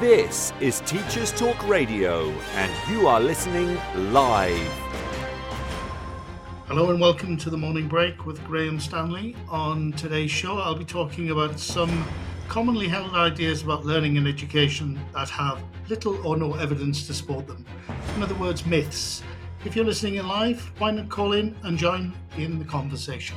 This is Teachers Talk Radio, and you are listening live. Hello and welcome to the morning break with Graham Stanley. On today's show, I'll be talking about some commonly held ideas about learning and education that have little or no evidence to support them. In other words, myths. If you're listening in live, why not call in and join in the conversation?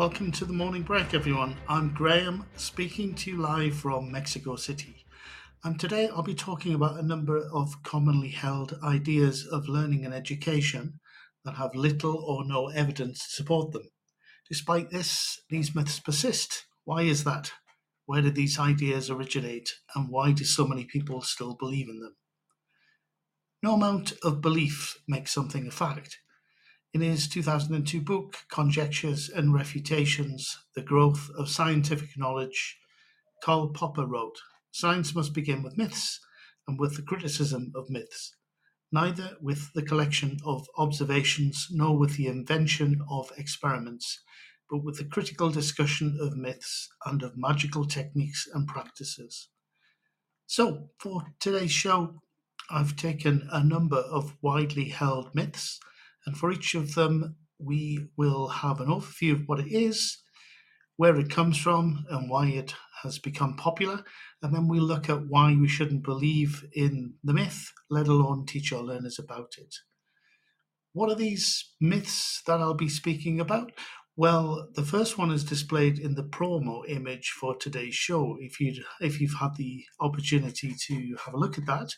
Welcome to the morning break, everyone. I'm Graham, speaking to you live from Mexico City. And today I'll be talking about a number of commonly held ideas of learning and education that have little or no evidence to support them. Despite this, these myths persist. Why is that? Where did these ideas originate, and why do so many people still believe in them? No amount of belief makes something a fact. In his 2002 book, Conjectures and Refutations The Growth of Scientific Knowledge, Karl Popper wrote Science must begin with myths and with the criticism of myths, neither with the collection of observations nor with the invention of experiments, but with the critical discussion of myths and of magical techniques and practices. So, for today's show, I've taken a number of widely held myths and for each of them, we will have an overview of what it is, where it comes from, and why it has become popular. And then we look at why we shouldn't believe in the myth, let alone teach our learners about it. What are these myths that I'll be speaking about? Well, the first one is displayed in the promo image for today's show. If you if you've had the opportunity to have a look at that,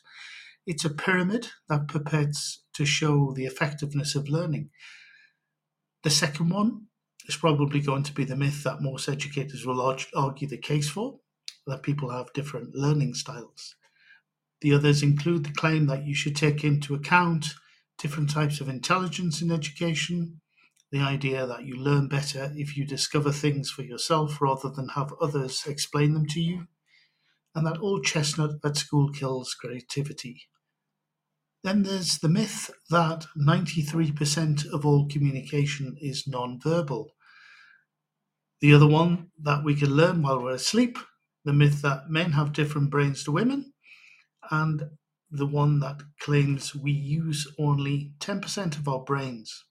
it's a pyramid that purports to show the effectiveness of learning. The second one is probably going to be the myth that most educators will argue the case for that people have different learning styles. The others include the claim that you should take into account different types of intelligence in education, the idea that you learn better if you discover things for yourself rather than have others explain them to you, and that old chestnut at school kills creativity. Then there's the myth that 93% of all communication is non-verbal. The other one that we can learn while we're asleep, the myth that men have different brains to women, and the one that claims we use only 10% of our brains.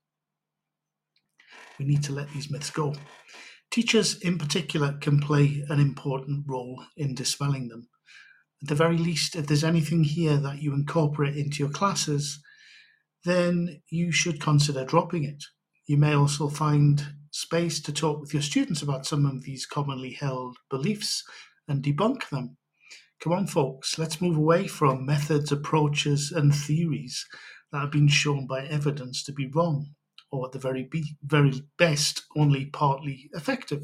We need to let these myths go. Teachers, in particular, can play an important role in dispelling them at the very least, if there's anything here that you incorporate into your classes, then you should consider dropping it. You may also find space to talk with your students about some of these commonly held beliefs and debunk them. Come on, folks, let's move away from methods, approaches, and theories that have been shown by evidence to be wrong, or at the very, be- very best, only partly effective.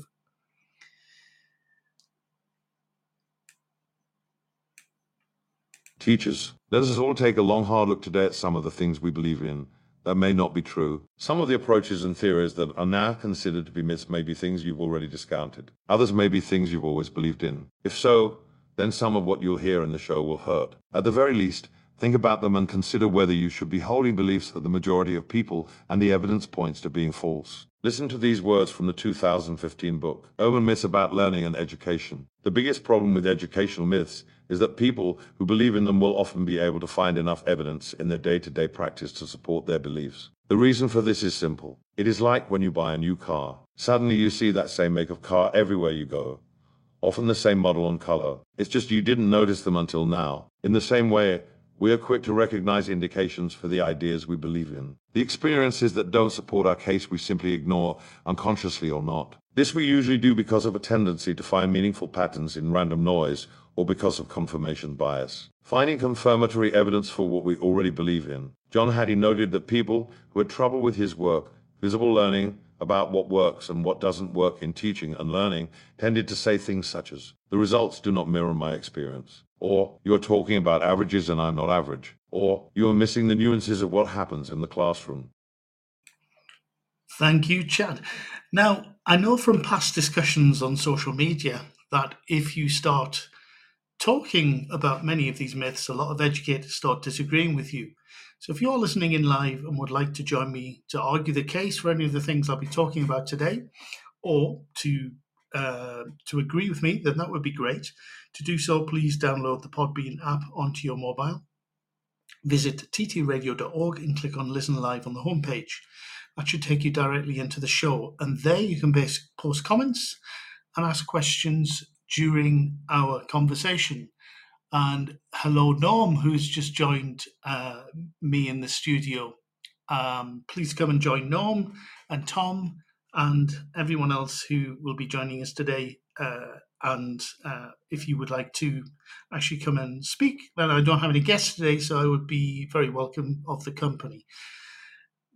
Teachers, let us all take a long hard look today at some of the things we believe in that may not be true. Some of the approaches and theories that are now considered to be myths may be things you've already discounted. Others may be things you've always believed in. If so, then some of what you'll hear in the show will hurt. At the very least, think about them and consider whether you should be holding beliefs that the majority of people and the evidence points to being false. Listen to these words from the 2015 book, Urban Myths About Learning and Education. The biggest problem with educational myths is that people who believe in them will often be able to find enough evidence in their day-to-day practice to support their beliefs. The reason for this is simple. It is like when you buy a new car. Suddenly you see that same make of car everywhere you go. Often the same model and color. It's just you didn't notice them until now. In the same way, we are quick to recognize indications for the ideas we believe in. The experiences that don't support our case we simply ignore, unconsciously or not. This we usually do because of a tendency to find meaningful patterns in random noise or because of confirmation bias. Finding confirmatory evidence for what we already believe in. John Hattie noted that people who had trouble with his work Visible learning about what works and what doesn't work in teaching and learning tended to say things such as, the results do not mirror my experience, or you're talking about averages and I'm not average, or you are missing the nuances of what happens in the classroom. Thank you, Chad. Now, I know from past discussions on social media that if you start talking about many of these myths, a lot of educators start disagreeing with you. So if you're listening in live and would like to join me to argue the case for any of the things I'll be talking about today, or to uh, to agree with me, then that would be great. To do so, please download the Podbean app onto your mobile. Visit ttradio.org and click on Listen Live on the homepage. That should take you directly into the show, and there you can post comments and ask questions during our conversation. And hello, Norm, who's just joined uh, me in the studio. Um, please come and join Norm and Tom and everyone else who will be joining us today. Uh, and uh, if you would like to actually come and speak, then I don't have any guests today, so I would be very welcome of the company.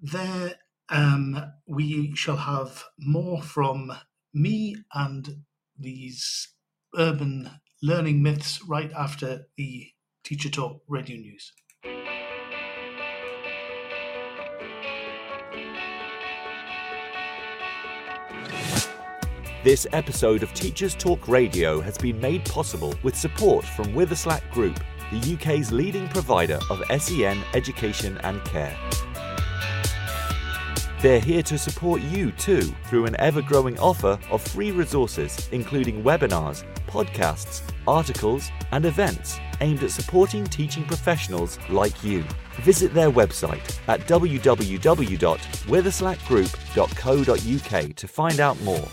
There, um, we shall have more from me and these urban learning myths right after the Teacher Talk radio news. This episode of Teachers Talk Radio has been made possible with support from Witherslack Group, the UK's leading provider of SEN education and care. They're here to support you too through an ever growing offer of free resources, including webinars, podcasts, articles, and events aimed at supporting teaching professionals like you. Visit their website at www.witherslackgroup.co.uk to find out more.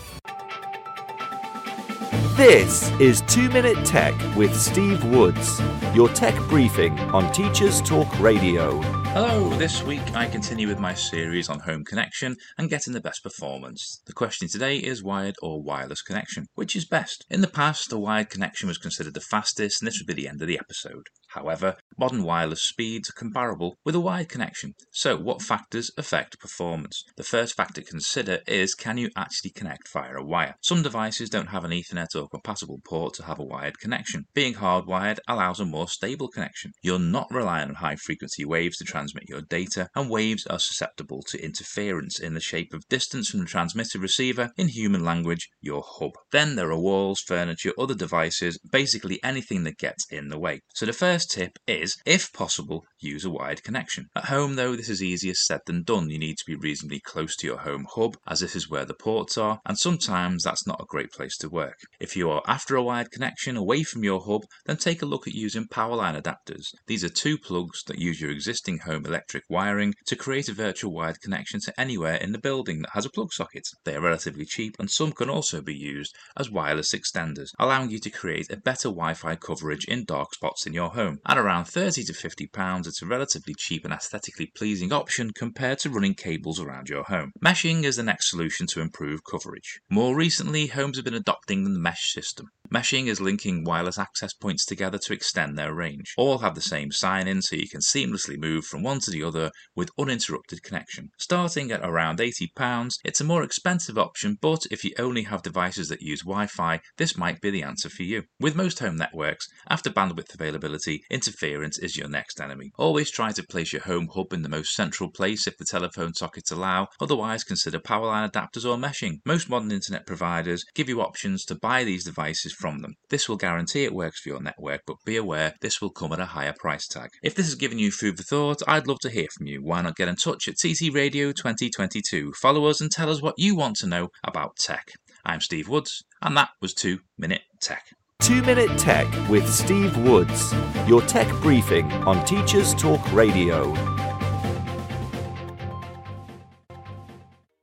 This is 2 Minute Tech with Steve Woods, your tech briefing on Teachers Talk Radio. Hello, this week I continue with my series on home connection and getting the best performance. The question today is wired or wireless connection. Which is best? In the past, a wired connection was considered the fastest and this would be the end of the episode. However, modern wireless speeds are comparable with a wired connection. So, what factors affect performance? The first factor to consider is can you actually connect via a wire? Some devices don't have an Ethernet or compatible port to have a wired connection. Being hardwired allows a more stable connection. You're not relying on high frequency waves to transmit your data, and waves are susceptible to interference in the shape of distance from the transmitter receiver, in human language, your hub. Then there are walls, furniture, other devices, basically anything that gets in the way. So, the first tip is, if possible, use a wired connection. At home, though, this is easier said than done. You need to be reasonably close to your home hub, as this is where the ports are, and sometimes that's not a great place to work. If you are after a wired connection away from your hub, then take a look at using power line adapters. These are two plugs that use your existing home electric wiring to create a virtual wired connection to anywhere in the building that has a plug socket. They are relatively cheap, and some can also be used as wireless extenders, allowing you to create a better Wi Fi coverage in dark spots in your home home. At around 30 to 50 pounds, it's a relatively cheap and aesthetically pleasing option compared to running cables around your home. Meshing is the next solution to improve coverage. More recently, homes have been adopting the mesh system. Meshing is linking wireless access points together to extend their range. All have the same sign in so you can seamlessly move from one to the other with uninterrupted connection. Starting at around £80, it's a more expensive option, but if you only have devices that use Wi Fi, this might be the answer for you. With most home networks, after bandwidth availability, interference is your next enemy. Always try to place your home hub in the most central place if the telephone sockets allow, otherwise, consider power line adapters or meshing. Most modern internet providers give you options to buy these devices from them. This will guarantee it works for your network, but be aware this will come at a higher price tag. If this has given you food for thought, I'd love to hear from you. Why not get in touch at TT Radio 2022? Follow us and tell us what you want to know about tech. I'm Steve Woods, and that was 2 Minute Tech. 2 Minute Tech with Steve Woods, your tech briefing on Teachers Talk Radio.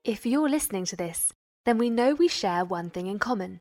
If you're listening to this, then we know we share one thing in common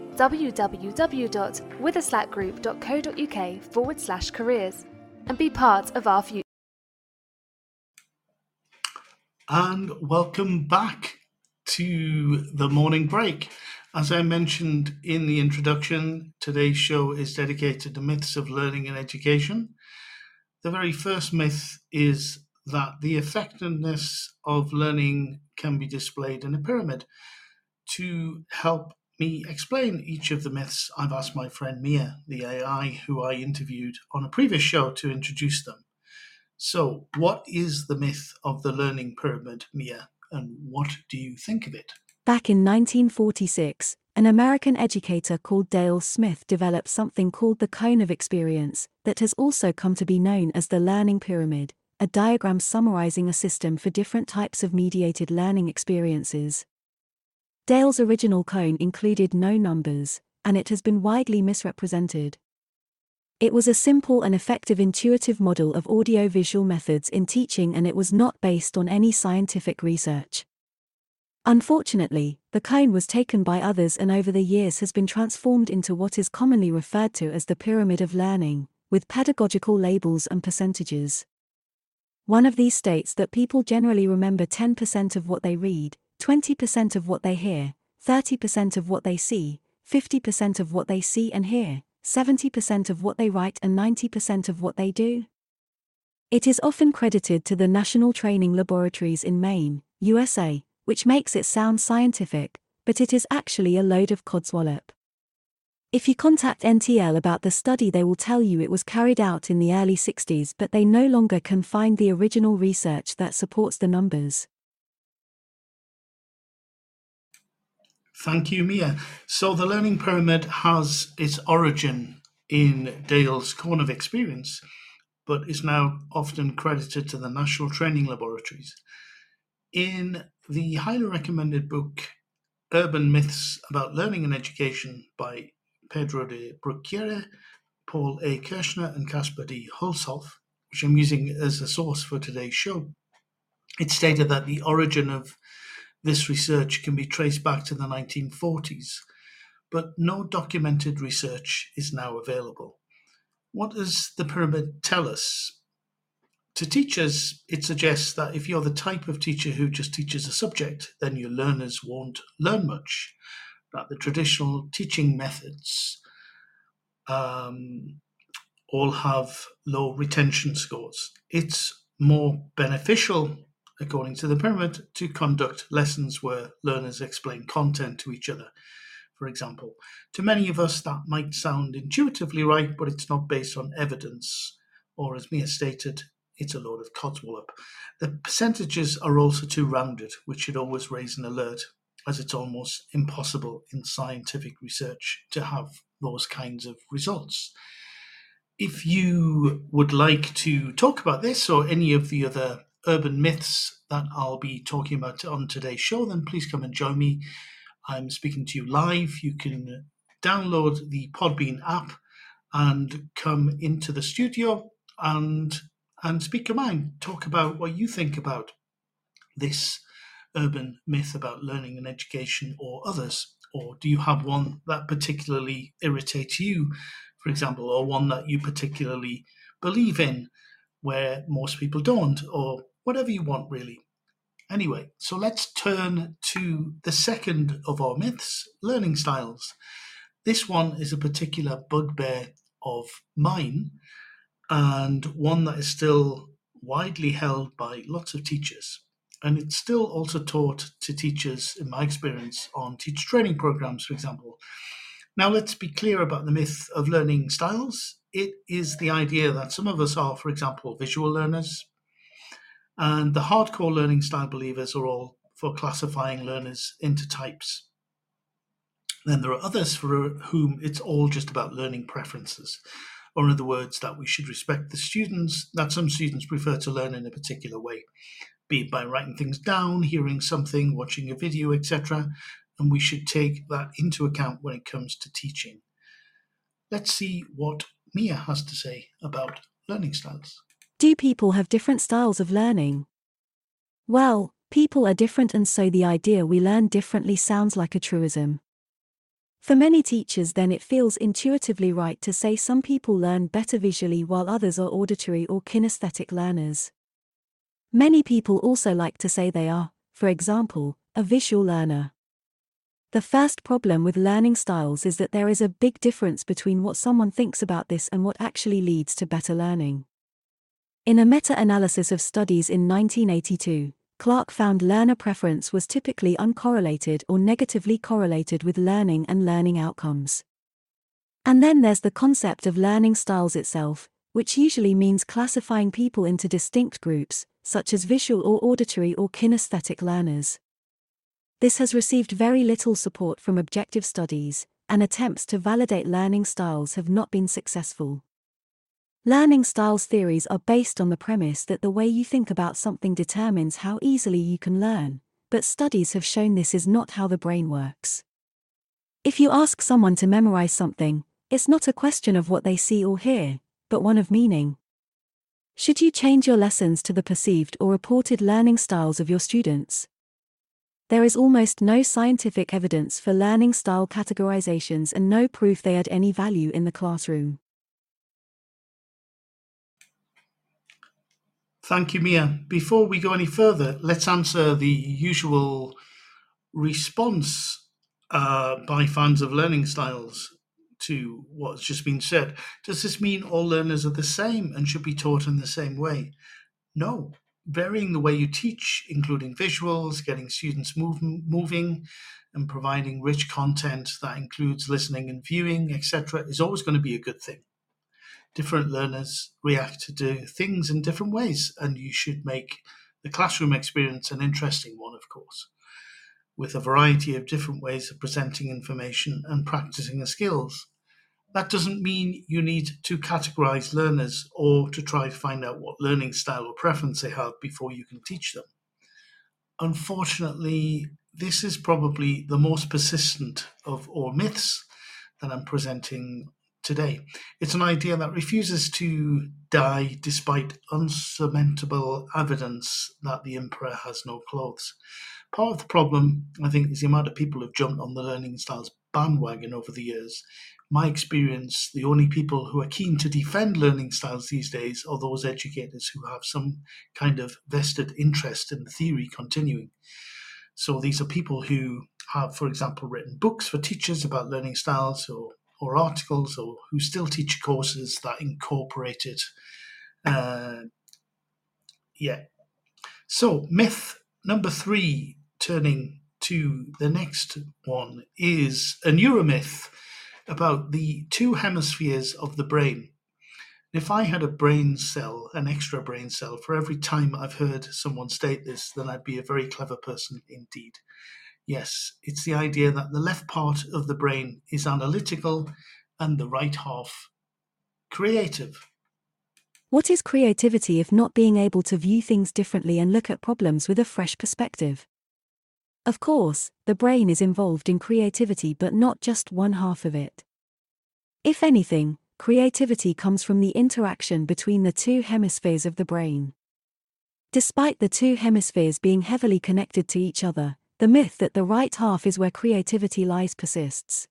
www.witherslackgroup.co.uk forward slash careers and be part of our future. And welcome back to the morning break. As I mentioned in the introduction, today's show is dedicated to myths of learning and education. The very first myth is that the effectiveness of learning can be displayed in a pyramid. To help me explain each of the myths, I've asked my friend Mia, the AI, who I interviewed on a previous show, to introduce them. So, what is the myth of the learning pyramid, Mia, and what do you think of it? Back in 1946, an American educator called Dale Smith developed something called the cone of experience that has also come to be known as the learning pyramid, a diagram summarizing a system for different types of mediated learning experiences. Dale's original cone included no numbers, and it has been widely misrepresented. It was a simple and effective intuitive model of audiovisual methods in teaching and it was not based on any scientific research. Unfortunately, the cone was taken by others and over the years has been transformed into what is commonly referred to as the pyramid of learning, with pedagogical labels and percentages. One of these states that people generally remember 10% of what they read, 20% of what they hear, 30% of what they see, 50% of what they see and hear, 70% of what they write, and 90% of what they do. It is often credited to the National Training Laboratories in Maine, USA, which makes it sound scientific, but it is actually a load of codswallop. If you contact NTL about the study, they will tell you it was carried out in the early 60s, but they no longer can find the original research that supports the numbers. Thank you, Mia. So, the Learning Pyramid has its origin in Dale's Cone of Experience, but is now often credited to the National Training Laboratories. In the highly recommended book Urban Myths About Learning and Education by Pedro De Bruyckere, Paul A. Kirschner, and Casper D. Hulshof, which I'm using as a source for today's show. It stated that the origin of this research can be traced back to the 1940s, but no documented research is now available. What does the pyramid tell us? To teachers, it suggests that if you're the type of teacher who just teaches a subject, then your learners won't learn much that the traditional teaching methods um, all have low retention scores. It's more beneficial, according to the pyramid, to conduct lessons where learners explain content to each other. For example, to many of us, that might sound intuitively right, but it's not based on evidence, or as Mia stated, it's a load of codswallop. The percentages are also too rounded, which should always raise an alert as it's almost impossible in scientific research to have those kinds of results. If you would like to talk about this or any of the other urban myths that I'll be talking about on today's show, then please come and join me. I'm speaking to you live. You can download the Podbean app and come into the studio and and speak your mind. Talk about what you think about this urban myth about learning and education or others? Or do you have one that particularly irritates you, for example, or one that you particularly believe in where most people don't, or whatever you want, really? Anyway, so let's turn to the second of our myths learning styles. This one is a particular bugbear of mine and one that is still widely held by lots of teachers and it's still also taught to teachers, in my experience, on teacher training programs, for example. Now, let's be clear about the myth of learning styles. It is the idea that some of us are, for example, visual learners, and the hardcore learning style believers are all for classifying learners into types. Then there are others for whom it's all just about learning preferences, or in other words, that we should respect the students, that some students prefer to learn in a particular way be it by writing things down, hearing something, watching a video, etc. And we should take that into account when it comes to teaching. Let's see what Mia has to say about learning styles. Do people have different styles of learning? Well, People are different, and so the idea we learn differently sounds like a truism. For many teachers, then it feels intuitively right to say some people learn better visually while others are auditory or kinesthetic learners. Many people also like to say they are, for example, a visual learner. The first problem with learning styles is that there is a big difference between what someone thinks about this and what actually leads to better learning. In a meta analysis of studies in 1982, Clark found learner preference was typically uncorrelated or negatively correlated with learning and learning outcomes. And then there's the concept of learning styles itself, which usually means classifying people into distinct groups, such as visual or auditory or kinesthetic learners. This has received very little support from objective studies, and attempts to validate learning styles have not been successful. Learning styles theories are based on the premise that the way you think about something determines how easily you can learn, but studies have shown this is not how the brain works. If you ask someone to memorize something, it's not a question of what they see or hear, but one of meaning. Should you change your lessons to the perceived or reported learning styles of your students? There is almost no scientific evidence for learning style categorizations and no proof they add any value in the classroom. Thank you, Mia. Before we go any further, let's answer the usual response uh, by fans of learning styles to what's just been said. Does this mean all learners are the same and should be taught in the same way? No. Varying the way you teach, including visuals, getting students move, moving, and providing rich content that includes listening and viewing, etc., is always going to be a good thing different learners react to do things in different ways, and you should make the classroom experience an interesting one, of course, with a variety of different ways of presenting information and practicing the skills. That doesn't mean you need to categorize learners or to try to find out what learning style or preference they have before you can teach them. Unfortunately, this is probably the most persistent of all myths that I'm presenting today. It's an idea that refuses to die despite unsurmountable evidence that the emperor has no clothes. Part of the problem, I think, is the amount of people who've jumped on the learning styles bandwagon over the years. My experience, the only people who are keen to defend learning styles these days are those educators who have some kind of vested interest in the theory continuing. So these are people who have, for example, written books for teachers about learning styles or or articles or who still teach courses that incorporate it. Uh, yeah. So, myth number three, turning to the next one, is a neuromyth about the two hemispheres of the brain. If I had a brain cell, an extra brain cell, for every time I've heard someone state this, then I'd be a very clever person indeed. Yes, it's the idea that the left part of the brain is analytical and the right half creative. What is creativity if not being able to view things differently and look at problems with a fresh perspective? Of course, the brain is involved in creativity, but not just one half of it. If anything, creativity comes from the interaction between the two hemispheres of the brain. Despite the two hemispheres being heavily connected to each other, the myth that the right half is where creativity lies persists.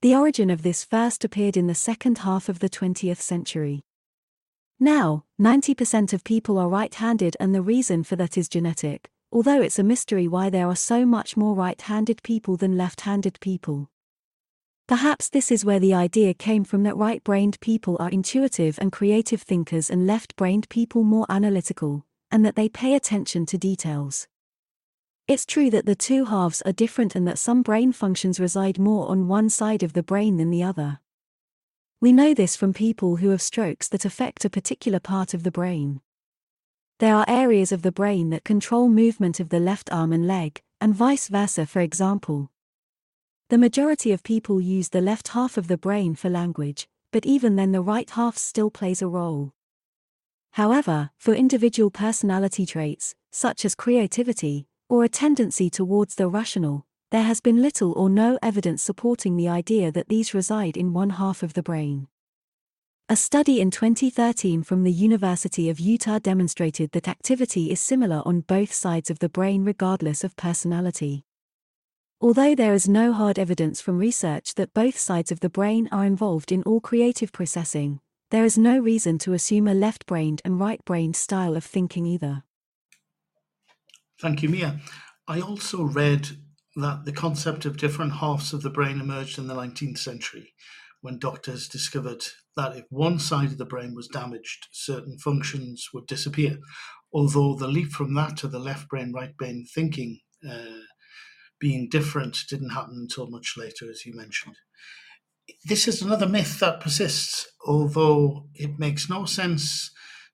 The origin of this first appeared in the second half of the 20th century. Now, 90% of people are right handed, and the reason for that is genetic, although it's a mystery why there are so much more right handed people than left handed people. Perhaps this is where the idea came from that right brained people are intuitive and creative thinkers and left brained people more analytical, and that they pay attention to details. It's true that the two halves are different and that some brain functions reside more on one side of the brain than the other. We know this from people who have strokes that affect a particular part of the brain. There are areas of the brain that control movement of the left arm and leg, and vice versa, for example. The majority of people use the left half of the brain for language, but even then the right half still plays a role. However, for individual personality traits, such as creativity, or a tendency towards the rational, there has been little or no evidence supporting the idea that these reside in one half of the brain. A study in 2013 from the University of Utah demonstrated that activity is similar on both sides of the brain regardless of personality. Although there is no hard evidence from research that both sides of the brain are involved in all creative processing, there is no reason to assume a left brained and right brained style of thinking either. Thank you, Mia. I also read that the concept of different halves of the brain emerged in the 19th century when doctors discovered that if one side of the brain was damaged, certain functions would disappear. Although the leap from that to the left brain, right brain thinking uh, being different didn't happen until much later, as you mentioned. This is another myth that persists, although it makes no sense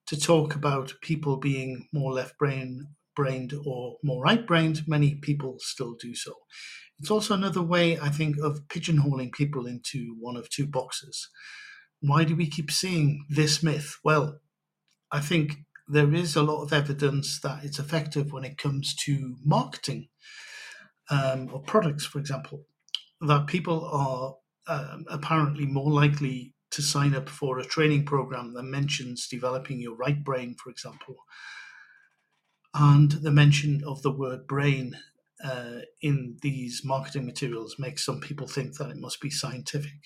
to talk about people being more left brain brained or more right brained. Many people still do so. It's also another way, I think, of pigeonholing people into one of two boxes. Why do we keep seeing this myth? Well, I think there is a lot of evidence that it's effective when it comes to marketing um, or products, for example, that people are um, apparently more likely to sign up for a training program that mentions developing your right brain, for example, and the mention of the word brain uh, in these marketing materials makes some people think that it must be scientific.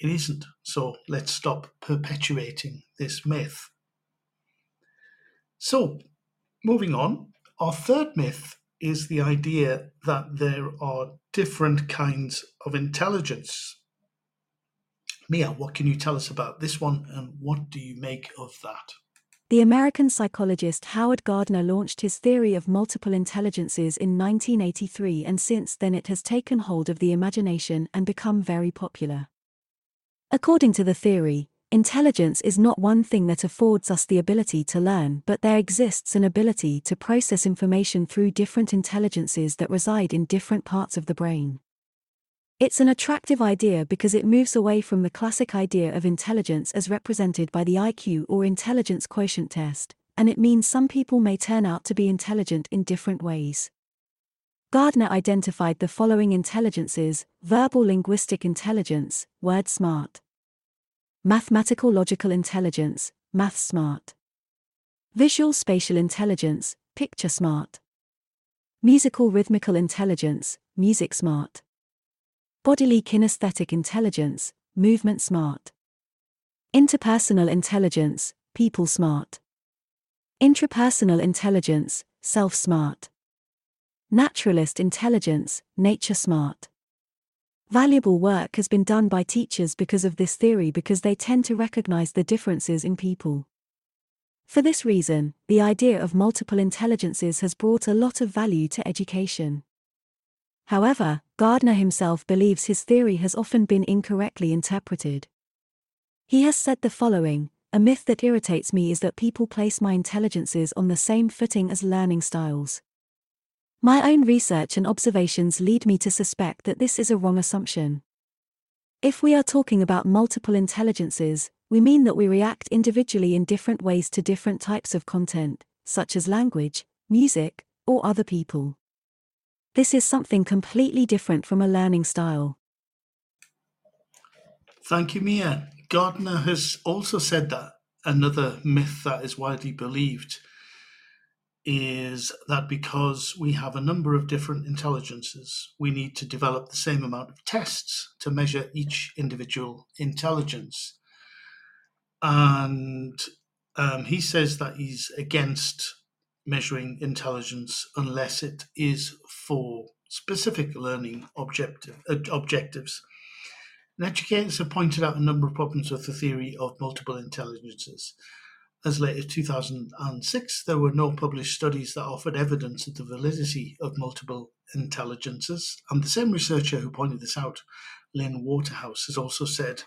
It isn't. So let's stop perpetuating this myth. So, moving on, our third myth is the idea that there are different kinds of intelligence. Mia, what can you tell us about this one and what do you make of that? The American psychologist Howard Gardner launched his theory of multiple intelligences in 1983 and since then it has taken hold of the imagination and become very popular. According to the theory, Intelligence is not one thing that affords us the ability to learn, but there exists an ability to process information through different intelligences that reside in different parts of the brain. It's an attractive idea because it moves away from the classic idea of intelligence as represented by the IQ or intelligence quotient test, and it means some people may turn out to be intelligent in different ways. Gardner identified the following intelligences verbal linguistic intelligence, word smart, Mathematical logical intelligence, math smart. Visual spatial intelligence, picture smart. Musical rhythmical intelligence, music smart. Bodily kinesthetic intelligence, movement smart. Interpersonal intelligence, people smart. Intrapersonal intelligence, self smart. Naturalist intelligence, nature smart. Valuable work has been done by teachers because of this theory because they tend to recognize the differences in people. For this reason, the idea of multiple intelligences has brought a lot of value to education. However, Gardner himself believes his theory has often been incorrectly interpreted. He has said the following A myth that irritates me is that people place my intelligences on the same footing as learning styles. My own research and observations lead me to suspect that this is a wrong assumption. If we are talking about multiple intelligences, we mean that we react individually in different ways to different types of content, such as language, music, or other people. This is something completely different from a learning style. Thank you, Mia. Gardner has also said that another myth that is widely believed is that because we have a number of different intelligences, we need to develop the same amount of tests to measure each individual intelligence. And um, he says that he's against measuring intelligence unless it is for specific learning objective, uh, objectives. And educators have pointed out a number of problems with the theory of multiple intelligences. As late as 2006, there were no published studies that offered evidence of the validity of multiple intelligences, and the same researcher who pointed this out, Lynn Waterhouse, has also said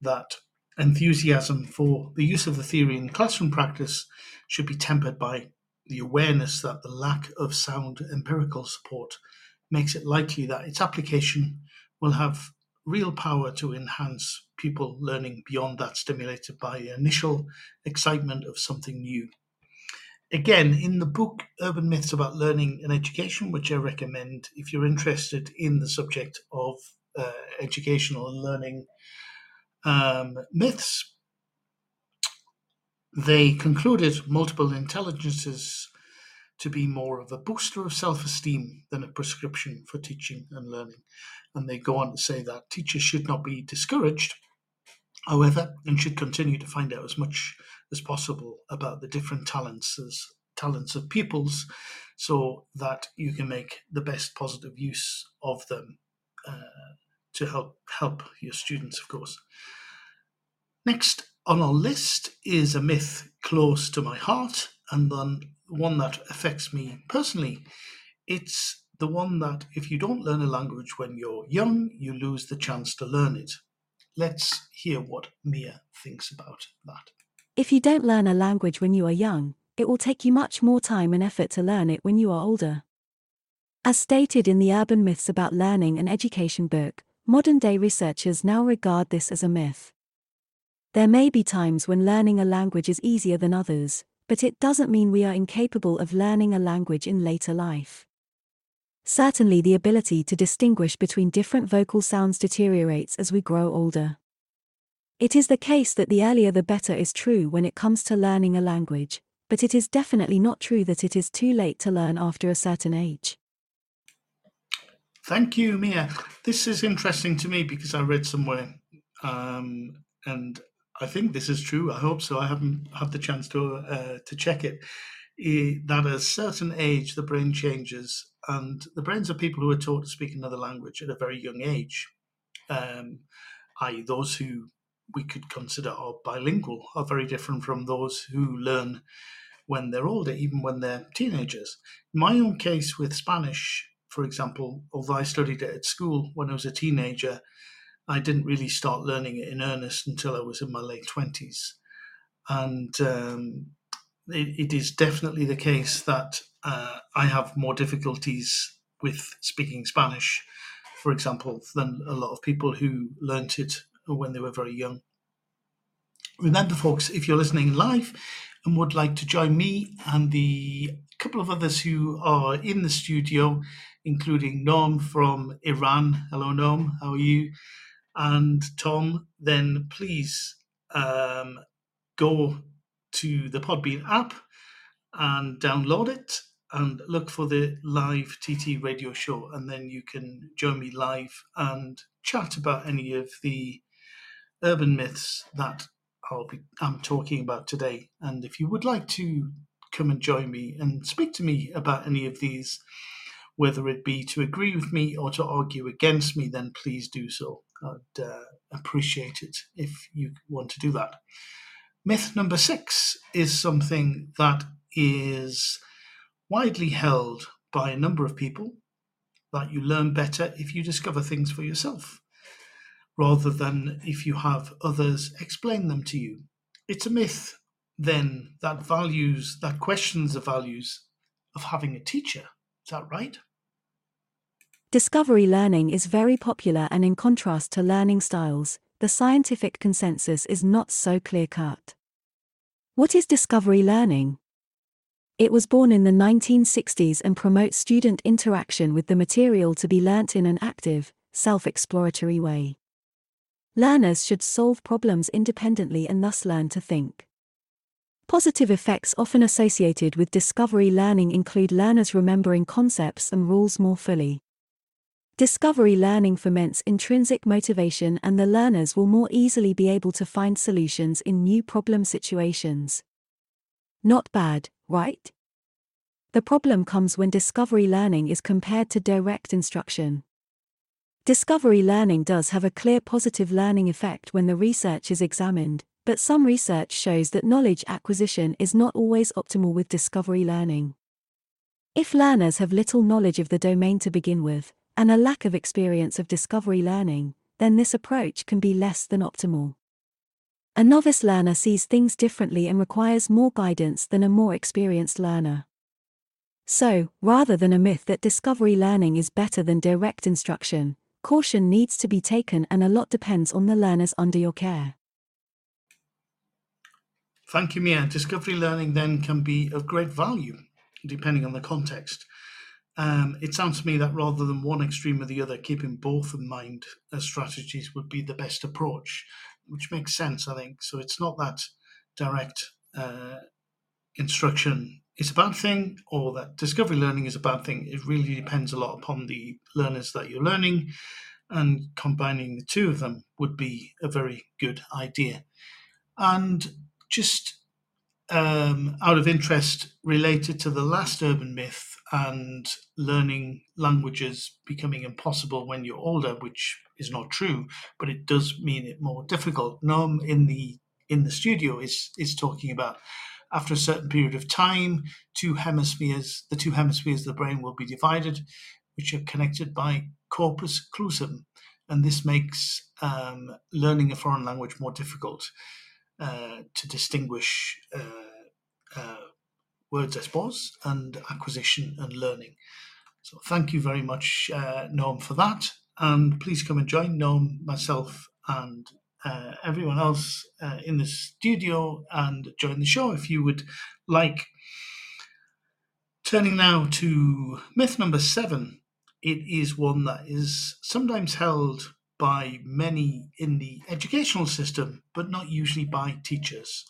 that enthusiasm for the use of the theory in classroom practice should be tempered by the awareness that the lack of sound empirical support makes it likely that its application will have real power to enhance pupil learning beyond that stimulated by the initial excitement of something new. Again, in the book Urban Myths About Learning and Education, which I recommend if you're interested in the subject of uh, educational and learning um, myths, They concluded multiple intelligences to be more of a booster of self esteem than a prescription for teaching and learning. And they go on to say that teachers should not be discouraged, however, and should continue to find out as much as possible about the different talents as talents of pupils so that you can make the best positive use of them uh, to help help your students of course next on our list is a myth close to my heart and then one that affects me personally. It's the one that if you don't learn a language when you're young, you lose the chance to learn it. Let's hear what Mia thinks about that. If you don't learn a language when you are young, it will take you much more time and effort to learn it when you are older. As stated in the Urban Myths About Learning and Education book, modern day researchers now regard this as a myth. There may be times when learning a language is easier than others, but it doesn't mean we are incapable of learning a language in later life. Certainly, the ability to distinguish between different vocal sounds deteriorates as we grow older. It is the case that the earlier the better is true when it comes to learning a language, but it is definitely not true that it is too late to learn after a certain age. Thank you, Mia. This is interesting to me because I read somewhere, um, and I think this is true. I hope so. I haven't had the chance to uh, to check it. that at a certain age, the brain changes, and the brains of people who are taught to speak another language at a very young age, um, i.e., those who we could consider are bilingual, are very different from those who learn when they're older, even when they're teenagers. In my own case with Spanish, for example, although I studied it at school when I was a teenager, I didn't really start learning it in earnest until I was in my late 20s. And um, it, it is definitely the case that uh, I have more difficulties with speaking Spanish, for example, than a lot of people who learnt it when they were very young. Remember, folks, if you're listening live and would like to join me and the couple of others who are in the studio, including Norm from Iran. Hello, Norm. How are you? And Tom, then please um, go to the Podbean app and download it and look for the live TT radio show. And then you can join me live and chat about any of the urban myths that I'll be I'm talking about today. And if you would like to come and join me and speak to me about any of these, whether it be to agree with me or to argue against me, then please do so. I'd uh, appreciate it if you want to do that. Myth number six is something that is widely held by a number of people that you learn better if you discover things for yourself rather than if you have others explain them to you. It's a myth then that values that questions the values of having a teacher. Is that right? Discovery learning is very popular and in contrast to learning styles, the scientific consensus is not so clear cut. What is discovery learning? It was born in the 1960s and promotes student interaction with the material to be learnt in an active, self exploratory way. Learners should solve problems independently and thus learn to think. Positive effects often associated with discovery learning include learners remembering concepts and rules more fully. Discovery learning foments intrinsic motivation and the learners will more easily be able to find solutions in new problem situations. Not bad, right? The problem comes when discovery learning is compared to direct instruction. Discovery learning does have a clear positive learning effect when the research is examined, but some research shows that knowledge acquisition is not always optimal with discovery learning. If learners have little knowledge of the domain to begin with, and a lack of experience of discovery learning, then this approach can be less than optimal. A novice learner sees things differently and requires more guidance than a more experienced learner. So, rather than a myth that discovery learning is better than direct instruction, caution needs to be taken and a lot depends on the learners under your care. Thank you, Mia. Discovery learning then can be of great value, depending on the context. Um, it sounds to me that rather than one extreme or the other, keeping both in mind as strategies would be the best approach, which makes sense, I think. So it's not that direct uh, instruction is a bad thing or that discovery learning is a bad thing. It really depends a lot upon the learners that you're learning, and combining the two of them would be a very good idea. And just um, out of interest related to the last urban myth and learning languages becoming impossible when you're older, which is not true, but it does mean it more difficult. Norm in the in the studio is is talking about after a certain period of time, two hemispheres, the two hemispheres of the brain will be divided, which are connected by corpus callosum. And this makes um, learning a foreign language more difficult uh, to distinguish uh, uh, words, I suppose, and acquisition and learning. So thank you very much, uh, Noam, for that. And please come and join Norm, myself, and uh, everyone else uh, in the studio and join the show if you would like. Turning now to myth number seven, it is one that is sometimes held by many in the educational system, but not usually by teachers.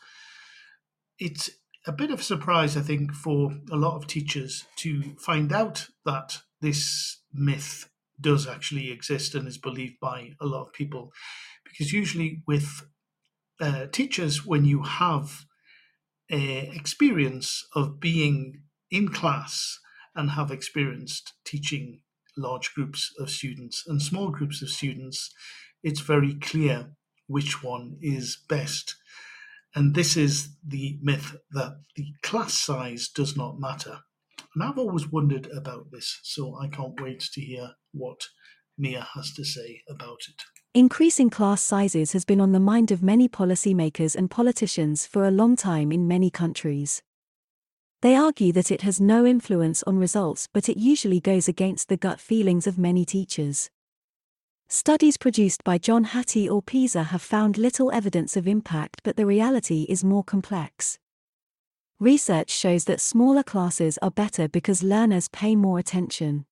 It's a bit of a surprise, I think, for a lot of teachers to find out that this myth does actually exist and is believed by a lot of people because usually with uh, teachers, when you have a experience of being in class and have experienced teaching large groups of students and small groups of students, it's very clear which one is best. And this is the myth that the class size does not matter. And I've always wondered about this, so I can't wait to hear what Mia has to say about it. Increasing class sizes has been on the mind of many policymakers and politicians for a long time in many countries. They argue that it has no influence on results but it usually goes against the gut feelings of many teachers. Studies produced by John Hattie or PISA have found little evidence of impact but the reality is more complex. Research shows that smaller classes are better because learners pay more attention.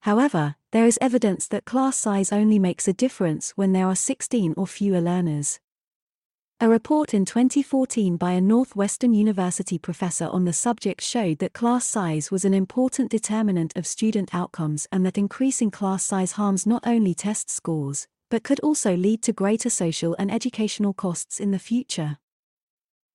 However, there is evidence that class size only makes a difference when there are 16 or fewer learners. A report in 2014 by a Northwestern University professor on the subject showed that class size was an important determinant of student outcomes and that increasing class size harms not only test scores, but could also lead to greater social and educational costs in the future.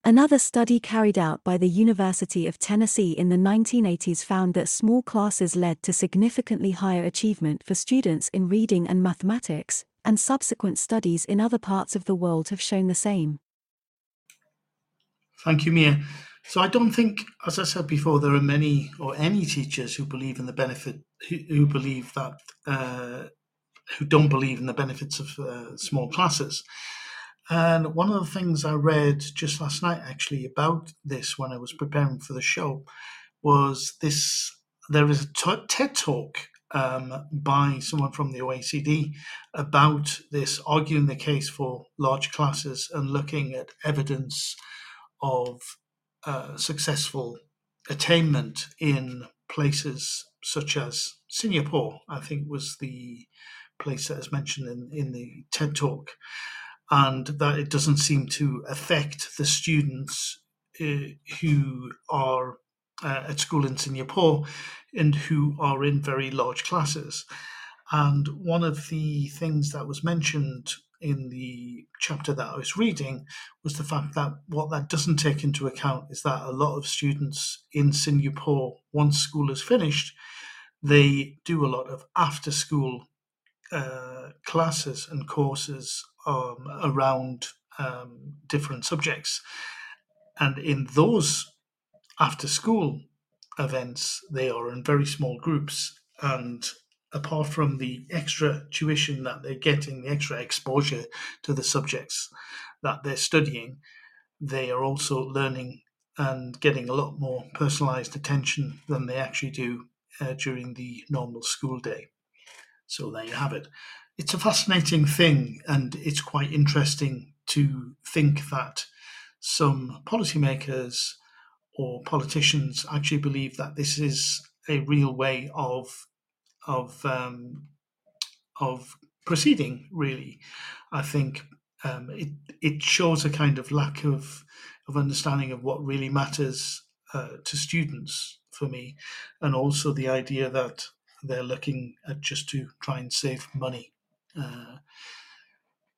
Another study carried out by the University of Tennessee in the 1980s found that small classes led to significantly higher achievement for students in reading and mathematics, and subsequent studies in other parts of the world have shown the same. Thank you, Mia. So I don't think, as I said before, there are many or any teachers who believe in the benefit, who, who believe that, uh, who don't believe in the benefits of uh, small classes. And one of the things I read just last night, actually, about this when I was preparing for the show, was this. There is a TED talk um, by someone from the OECD about this, arguing the case for large classes and looking at evidence of uh, successful attainment in places such as Singapore. I think was the place that is mentioned in, in the TED talk and that it doesn't seem to affect the students uh, who are uh, at school in Singapore and who are in very large classes. And one of the things that was mentioned in the chapter that I was reading was the fact that what that doesn't take into account is that a lot of students in Singapore, once school is finished, they do a lot of after school uh, classes and courses um, around um, different subjects. And in those after school events, they are in very small groups. And apart from the extra tuition that they're getting, the extra exposure to the subjects that they're studying, they are also learning and getting a lot more personalized attention than they actually do uh, during the normal school day. So there you have it it's a fascinating thing, and it's quite interesting to think that some policymakers or politicians actually believe that this is a real way of of um, of proceeding. Really, I think um, it it shows a kind of lack of of understanding of what really matters uh, to students for me, and also the idea that they're looking at just to try and save money, uh,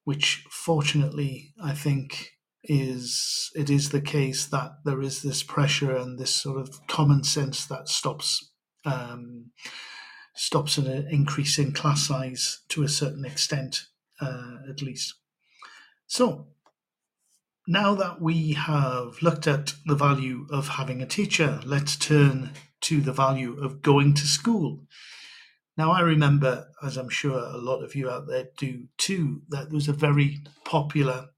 which fortunately I think is it is the case that there is this pressure and this sort of common sense that stops um, stops an increase in class size to a certain extent, uh, at least. So now that we have looked at the value of having a teacher, let's turn to the value of going to school. Now, I remember, as I'm sure a lot of you out there do too, that there was a very popular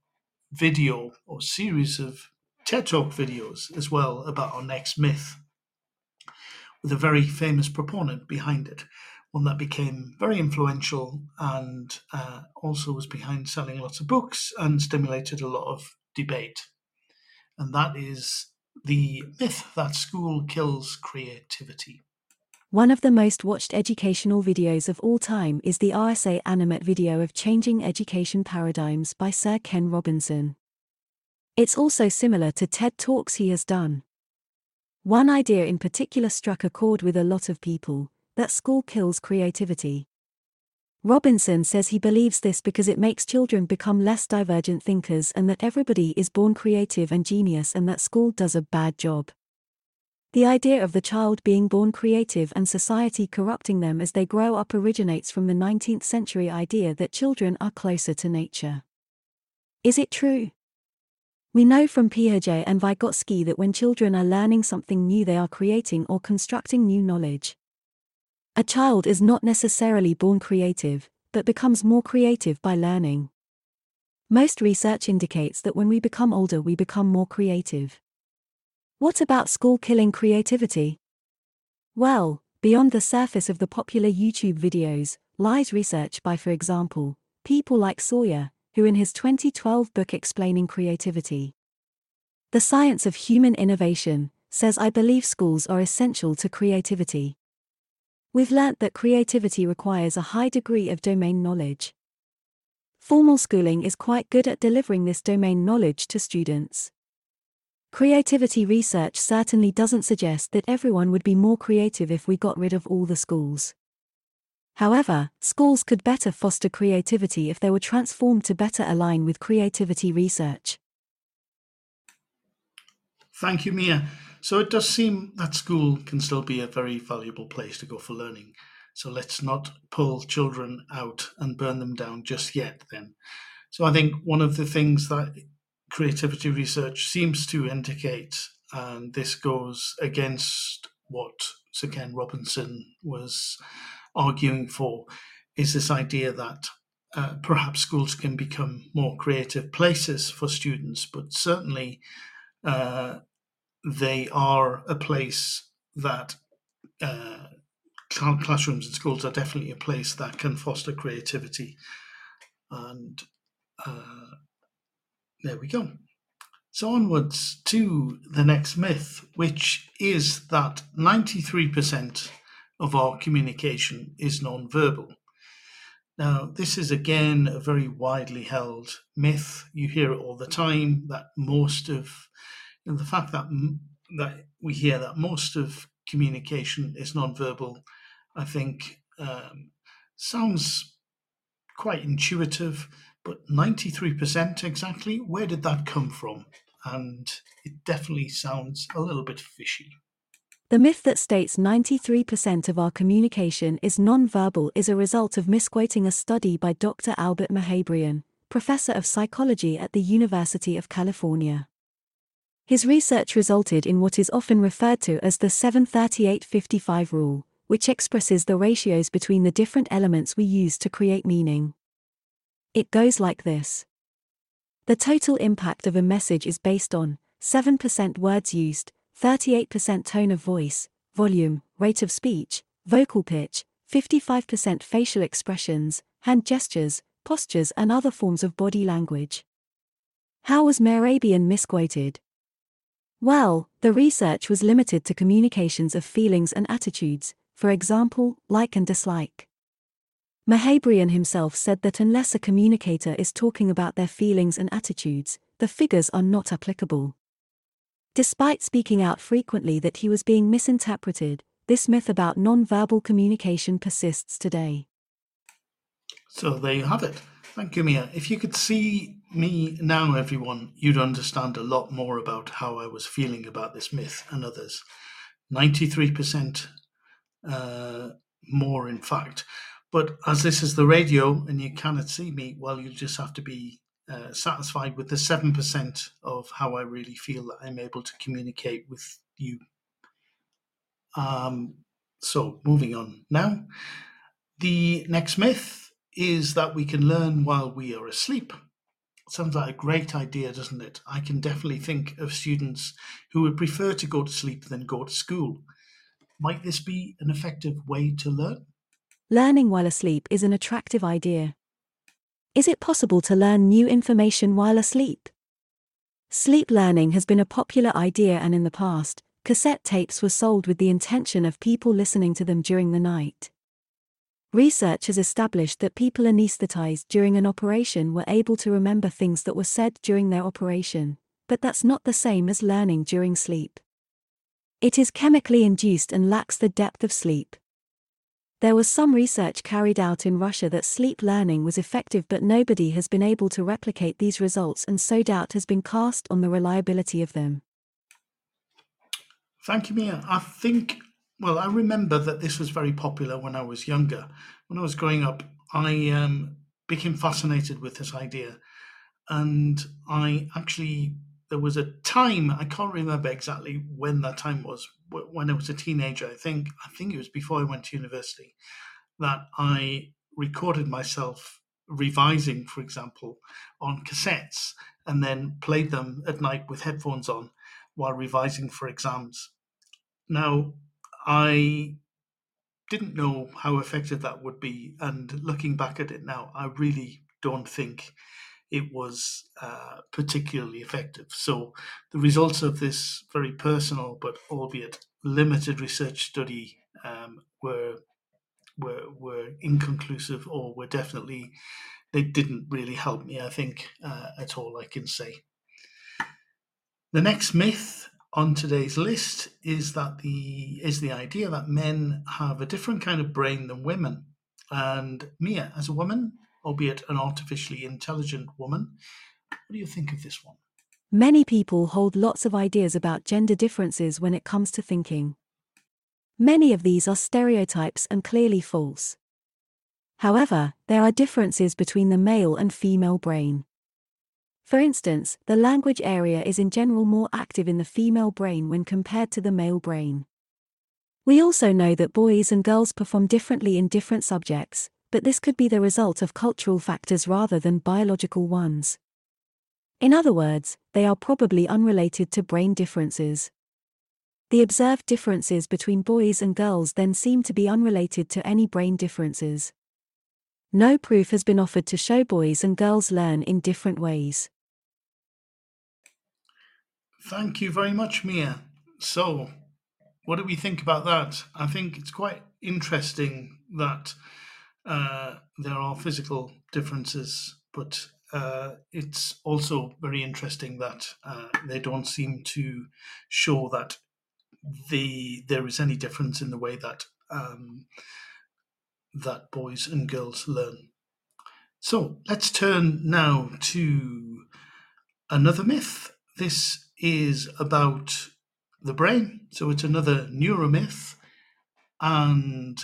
video or series of TED Talk videos as well about our next myth, with a very famous proponent behind it, one that became very influential and uh, also was behind selling lots of books and stimulated a lot of debate. And that is the myth that school kills creativity. One of the most watched educational videos of all time is the RSA animate video of Changing Education Paradigms by Sir Ken Robinson. It's also similar to TED Talks he has done. One idea in particular struck a chord with a lot of people that school kills creativity. Robinson says he believes this because it makes children become less divergent thinkers and that everybody is born creative and genius and that school does a bad job. The idea of the child being born creative and society corrupting them as they grow up originates from the 19th century idea that children are closer to nature. Is it true? We know from Piaget and Vygotsky that when children are learning something new, they are creating or constructing new knowledge. A child is not necessarily born creative, but becomes more creative by learning. Most research indicates that when we become older, we become more creative. What about school killing creativity? Well, beyond the surface of the popular YouTube videos, lies research by, for example, people like Sawyer, who in his 2012 book Explaining Creativity, The Science of Human Innovation, says I believe schools are essential to creativity. We've learnt that creativity requires a high degree of domain knowledge. Formal schooling is quite good at delivering this domain knowledge to students. Creativity research certainly doesn't suggest that everyone would be more creative if we got rid of all the schools. However, schools could better foster creativity if they were transformed to better align with creativity research. Thank you, Mia. So it does seem that school can still be a very valuable place to go for learning. So let's not pull children out and burn them down just yet, then. So I think one of the things that creativity research seems to indicate, and this goes against what Sir Ken Robinson was arguing for, is this idea that uh, perhaps schools can become more creative places for students, but certainly uh, they are a place that uh, classrooms and schools are definitely a place that can foster creativity and uh, there we go. So, onwards to the next myth, which is that 93% of our communication is non-verbal. Now, this is again a very widely held myth. You hear it all the time that most of, and the fact that that we hear that most of communication is non-verbal, I think um, sounds quite intuitive, but 93% exactly, where did that come from? And it definitely sounds a little bit fishy. The myth that states 93% of our communication is non-verbal is a result of misquoting a study by Dr. Albert Mehrabian, professor of psychology at the University of California. His research resulted in what is often referred to as the 738-55 rule, which expresses the ratios between the different elements we use to create meaning. It goes like this. The total impact of a message is based on 7% words used, 38% tone of voice, volume, rate of speech, vocal pitch, 55% facial expressions, hand gestures, postures, and other forms of body language. How was Mehrabian misquoted? Well, the research was limited to communications of feelings and attitudes, for example, like and dislike. Mehrabian himself said that unless a communicator is talking about their feelings and attitudes, the figures are not applicable. Despite speaking out frequently that he was being misinterpreted, this myth about non-verbal communication persists today. So there you have it. Thank you, Mia. If you could see me now, everyone, you'd understand a lot more about how I was feeling about this myth and others. 93% uh, more, in fact. But as this is the radio and you cannot see me, well, you just have to be uh, satisfied with the 7% of how I really feel that I'm able to communicate with you. Um, so, moving on now. The next myth is that we can learn while we are asleep. Sounds like a great idea, doesn't it? I can definitely think of students who would prefer to go to sleep than go to school. Might this be an effective way to learn? Learning while asleep is an attractive idea. Is it possible to learn new information while asleep? Sleep learning has been a popular idea, and in the past, cassette tapes were sold with the intention of people listening to them during the night. Research has established that people anesthetized during an operation were able to remember things that were said during their operation, but that's not the same as learning during sleep. It is chemically induced and lacks the depth of sleep. There was some research carried out in Russia that sleep learning was effective, but nobody has been able to replicate these results, and so doubt has been cast on the reliability of them. Thank you, Mia. I think well, I remember that this was very popular when I was younger. When I was growing up, I um, became fascinated with this idea. And I actually, there was a time, I can't remember exactly when that time was, when I was a teenager, I think, I think it was before I went to university, that I recorded myself revising, for example, on cassettes and then played them at night with headphones on while revising for exams. Now, I didn't know how effective that would be. And looking back at it now, I really don't think it was uh, particularly effective. So the results of this very personal but albeit limited research study um, were were were inconclusive or were definitely they didn't really help me. I think uh, at all. I can say. The next myth on today's list is that the is the idea that men have a different kind of brain than women. And Mia, as a woman, albeit an artificially intelligent woman, what do you think of this one? Many people hold lots of ideas about gender differences when it comes to thinking. Many of these are stereotypes and clearly false. However, there are differences between the male and female brain. For instance, the language area is in general more active in the female brain when compared to the male brain. We also know that boys and girls perform differently in different subjects, but this could be the result of cultural factors rather than biological ones. In other words, they are probably unrelated to brain differences. The observed differences between boys and girls then seem to be unrelated to any brain differences. No proof has been offered to show boys and girls learn in different ways. Thank you very much, Mia. So, what do we think about that? I think it's quite interesting that uh, there are physical differences, but uh, it's also very interesting that uh, they don't seem to show that the there is any difference in the way that um, that boys and girls learn. So let's turn now to another myth. This is about the brain. So it's another neuromyth, and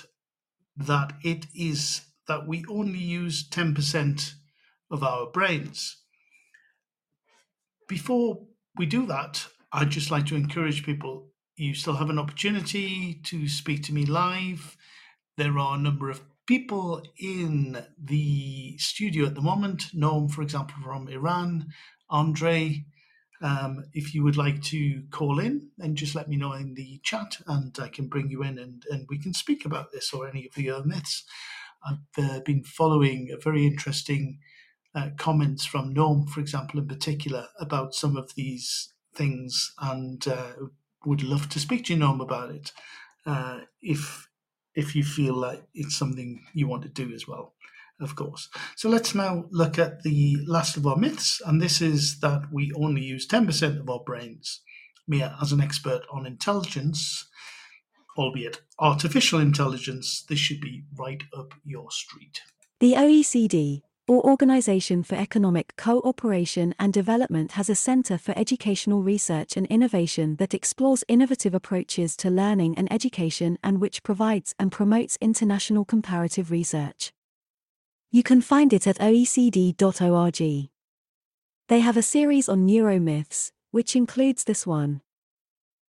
that it is that we only use 10% of our brains. Before we do that, I'd just like to encourage people you still have an opportunity to speak to me live. There are a number of people in the studio at the moment. Noam, for example, from Iran, Andre, um, if you would like to call in, then just let me know in the chat and I can bring you in and, and we can speak about this or any of the other myths. I've uh, been following a very interesting uh, comments from Norm, for example, in particular, about some of these things and uh, would love to speak to you, Noam, about it uh, if if you feel like it's something you want to do as well of course. So let's now look at the last of our myths, and this is that we only use 10% of our brains. Mia, as an expert on intelligence, albeit artificial intelligence, this should be right up your street. The OECD, or Organization for Economic Cooperation and Development, has a center for educational research and innovation that explores innovative approaches to learning and education and which provides and promotes international comparative research. You can find it at oecd.org. They have a series on neuromyths, which includes this one.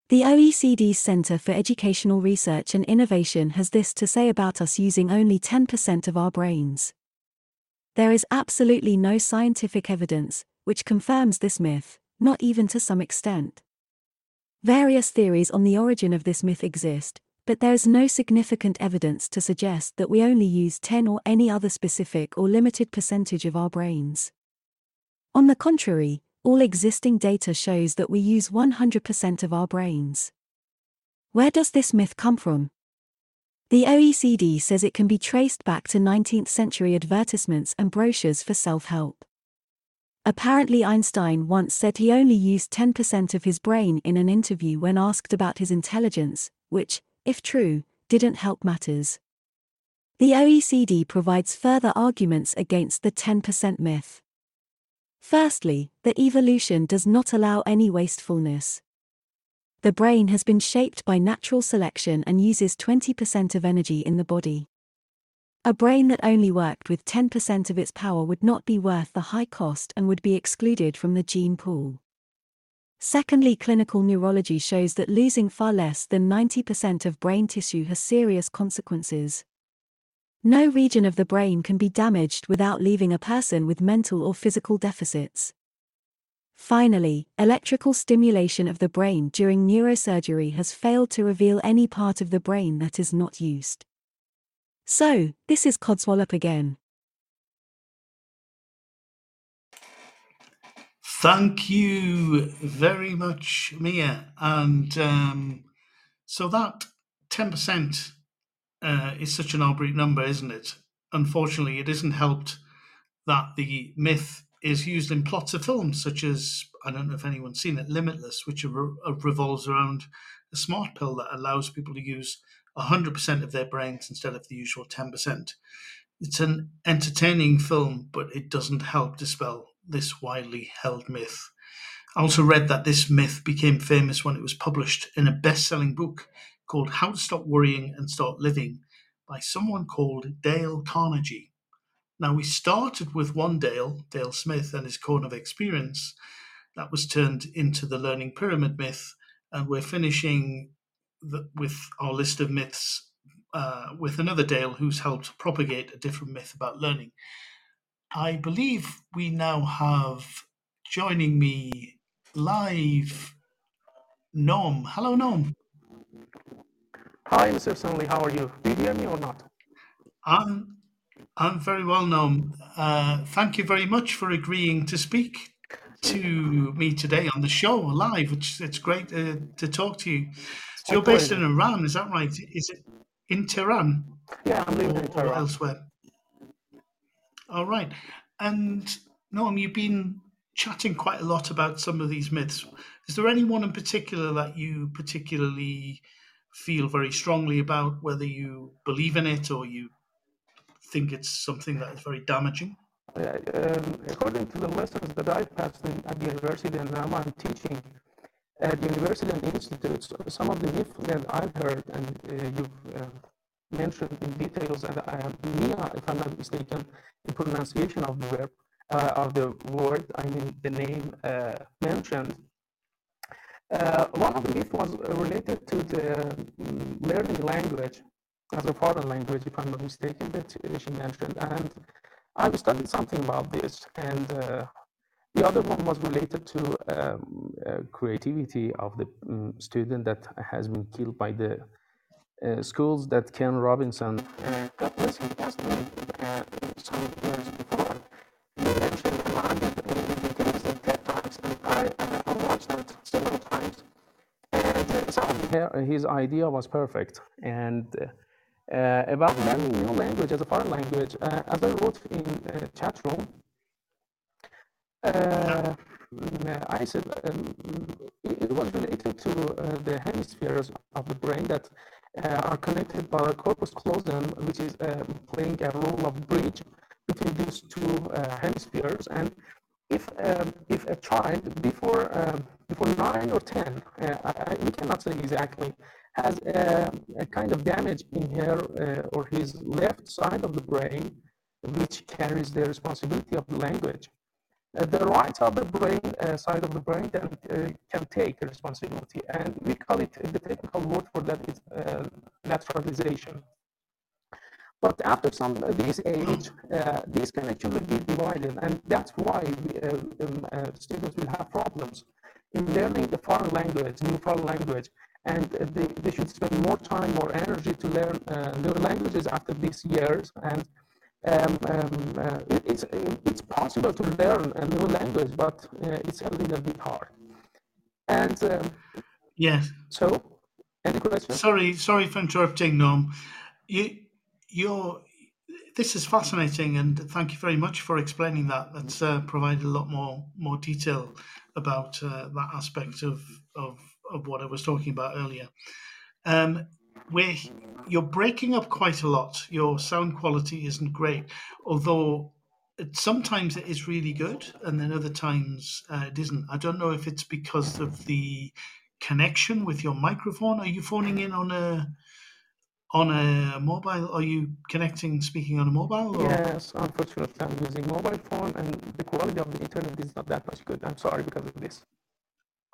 The OECD's Center for Educational Research and Innovation has this to say about us using only 10% of our brains. There is absolutely no scientific evidence which confirms this myth, not even to some extent. Various theories on the origin of this myth exist, but there is no significant evidence to suggest that we only use 10 or any other specific or limited percentage of our brains. On the contrary, all existing data shows that we use 100% of our brains. Where does this myth come from? The OECD says it can be traced back to 19th century advertisements and brochures for self help. Apparently, Einstein once said he only used 10% of his brain in an interview when asked about his intelligence, which, if true, didn't help matters. The OECD provides further arguments against the 10% myth. Firstly, that evolution does not allow any wastefulness. The brain has been shaped by natural selection and uses 20% of energy in the body. A brain that only worked with 10% of its power would not be worth the high cost and would be excluded from the gene pool. Secondly, clinical neurology shows that losing far less than 90% of brain tissue has serious consequences. No region of the brain can be damaged without leaving a person with mental or physical deficits. Finally, electrical stimulation of the brain during neurosurgery has failed to reveal any part of the brain that is not used. So, this is Codswallop again. Thank you very much, Mia. And um, so that 10% uh, is such an arbitrary number, isn't it? Unfortunately, it isn't helped that the myth is used in plots of films such as I don't know if anyone's seen it, Limitless, which revolves around a smart pill that allows people to use 100% of their brains instead of the usual 10%. It's an entertaining film, but it doesn't help dispel this widely held myth. I also read that this myth became famous when it was published in a best selling book called How to Stop Worrying and Start Living by someone called Dale Carnegie. Now, we started with one Dale, Dale Smith, and his cone of experience. That was turned into the learning pyramid myth, and we're finishing the, with our list of myths uh, with another Dale who's helped propagate a different myth about learning. I believe we now have joining me live Noam. Hello, Noam. Hi, Mr. Sonley. How are you? Do you hear me or not? I'm, I'm very well known. Uh, thank you very much for agreeing to speak to me today on the show live. Which it's great uh, to talk to you. So you're based in Iran, is that right? Is it in Tehran? Yeah, I'm living in Tehran. Or elsewhere. All right. And Noam, you've been chatting quite a lot about some of these myths. Is there anyone in particular that you particularly feel very strongly about, whether you believe in it or you think it's something that is very damaging? Uh, um, according to the lessons that I've passed in, at the university and now I'm teaching at the university and institutes, some of the myths that I've heard and uh, you've uh, mentioned in details, and I am Mia, if I'm not mistaken, the pronunciation of the verb, uh, of the word, I mean the name uh, mentioned, uh, one of the myths was related to the um, learning language as a foreign language, if I'm not mistaken, that she mentioned. And I've studied something about this. And uh, the other one was related to um, uh, creativity of the um, student that has been killed by the uh, schools that Ken Robinson, uh, God bless him, passed uh, some years before. He mentioned a lot of the details at TED Talks, and I, I watched that several times. And so his idea was perfect. And uh, about learning new language as a foreign language, uh, as I wrote in uh, chat room, uh, I said um, it, was related to uh, the hemispheres of the brain that uh, are connected by the corpus callosum, which is uh, playing a role of bridge between these two uh, hemispheres. And if um, if a child before um, before nine or ten, uh, I, we cannot say exactly, has a, a kind of damage in her uh, or his left side of the brain, which carries the responsibility of the language. Uh, the right of the brain uh, side of the brain can, uh, can take responsibility, and we call it the technical word for that is lateralization. But after some this age, uh, this can actually be divided, and that's why we, uh, um, uh, students will have problems in learning the foreign language, new foreign language, and they, they should spend more time, more energy to learn new languages after these years, and um, um, uh, it, it's, it's possible to learn a new language, but uh, it's a little bit hard. And um, yes. So, any questions? Sorry, sorry for interrupting, Norm. You, you're. This is fascinating, and thank you very much for explaining that. That's uh, provided a lot more more detail about uh, that aspect of, of of what I was talking about earlier. Um, where you're breaking up quite a lot. Your sound quality isn't great, although it, sometimes it is really good, and then other times uh, it isn't. I don't know if it's because of the connection with your microphone. Are you phoning in on a on a mobile? Are you connecting, speaking on a mobile? Or? Yes, unfortunately, I'm using mobile phone, and the quality of the internet is not that much good. I'm sorry because of this.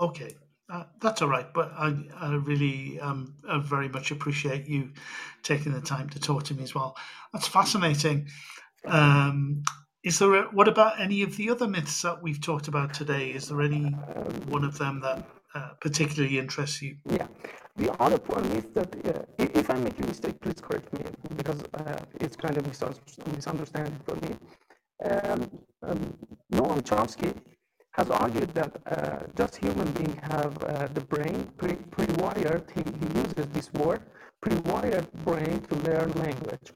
Okay, uh, that's all right, but I, I really um, I very much appreciate you taking the time to talk to me as well. That's fascinating. Um, is there a, what about any of the other myths that we've talked about today? Is there any one of them that uh, particularly interests you? Yeah, the other one is that uh, if I make a mistake, please correct me because uh, it's kind of misunderstanding for me. Um, um, Noam Chomsky has argued that uh, just human beings have uh, the brain pre- pre-wired, he, he uses this word, pre-wired brain to learn language.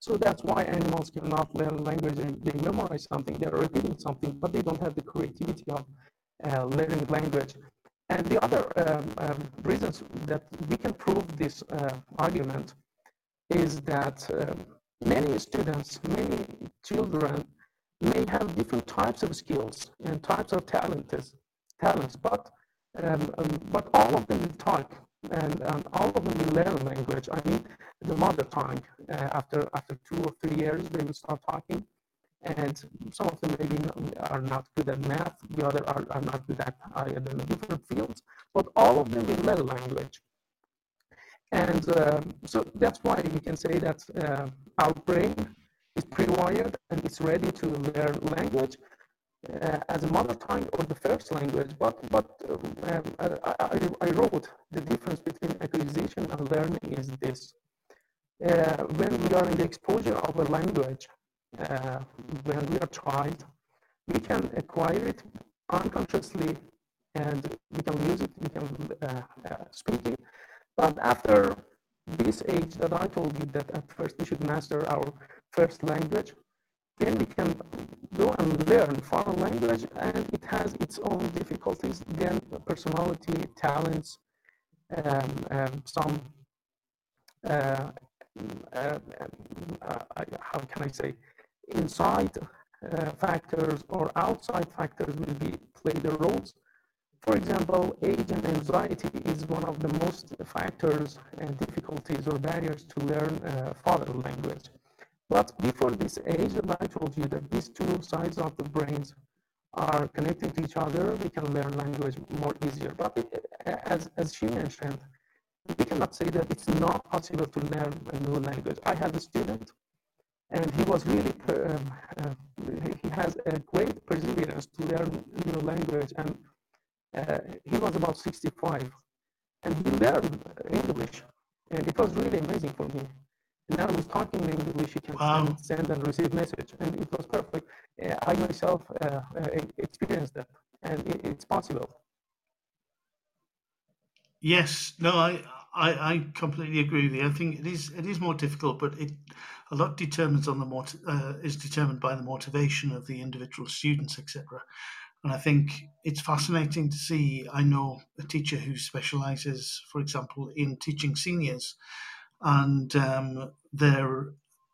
So that's why animals cannot learn language. They, they memorize something, they're repeating something, but they don't have the creativity of uh, learning language. And the other um, um, reasons that we can prove this uh, argument is that um, many students, many children may have different types of skills and types of talents, talents but um, um, but all of them will talk and, and all of them will learn language. I mean, the mother tongue. Uh, after after two or three years, they will start talking, and some of them maybe are not good at math. The other are, are not good at uh, different fields, but all of them will learn language. And uh, so that's why we can say that uh, our brain is pre-wired and it's ready to learn language uh, as a mother tongue or the first language. But but um, I, I, I, wrote the difference between acquisition and learning is this: uh, when we are in the exposure of a language, uh, when we are child, we can acquire it unconsciously and we can use it, we can uh, uh, speak it. But after this age that I told you that at first we should master our first language, then we can go and learn foreign language and it has its own difficulties, then personality, talents, um, um, some, uh, uh, uh, how can I say, inside uh, factors or outside factors will be play the roles. For example, age and anxiety is one of the most factors and difficulties or barriers to learn uh, foreign language. But before this age, I told you that these two sides of the brains are connected to each other, we can learn language more easier. But it, as, as she mentioned, we cannot say that it's not possible to learn a new language. I had a student, and he was really, um, uh, he has a great perseverance to learn new language, and he was about 65, and he learned English, and it was really amazing for me now he's talking in English, he can wow. send, and receive message, and it was perfect. Uh, I myself uh, uh, experienced that, and it, it's possible. Yes, no, I, I, I completely agree with you. I think it is it is more difficult, but it a lot determines on the more uh, is determined by the motivation of the individual students, etc. And I think it's fascinating to see. I know a teacher who specializes, for example, in teaching seniors, and um, there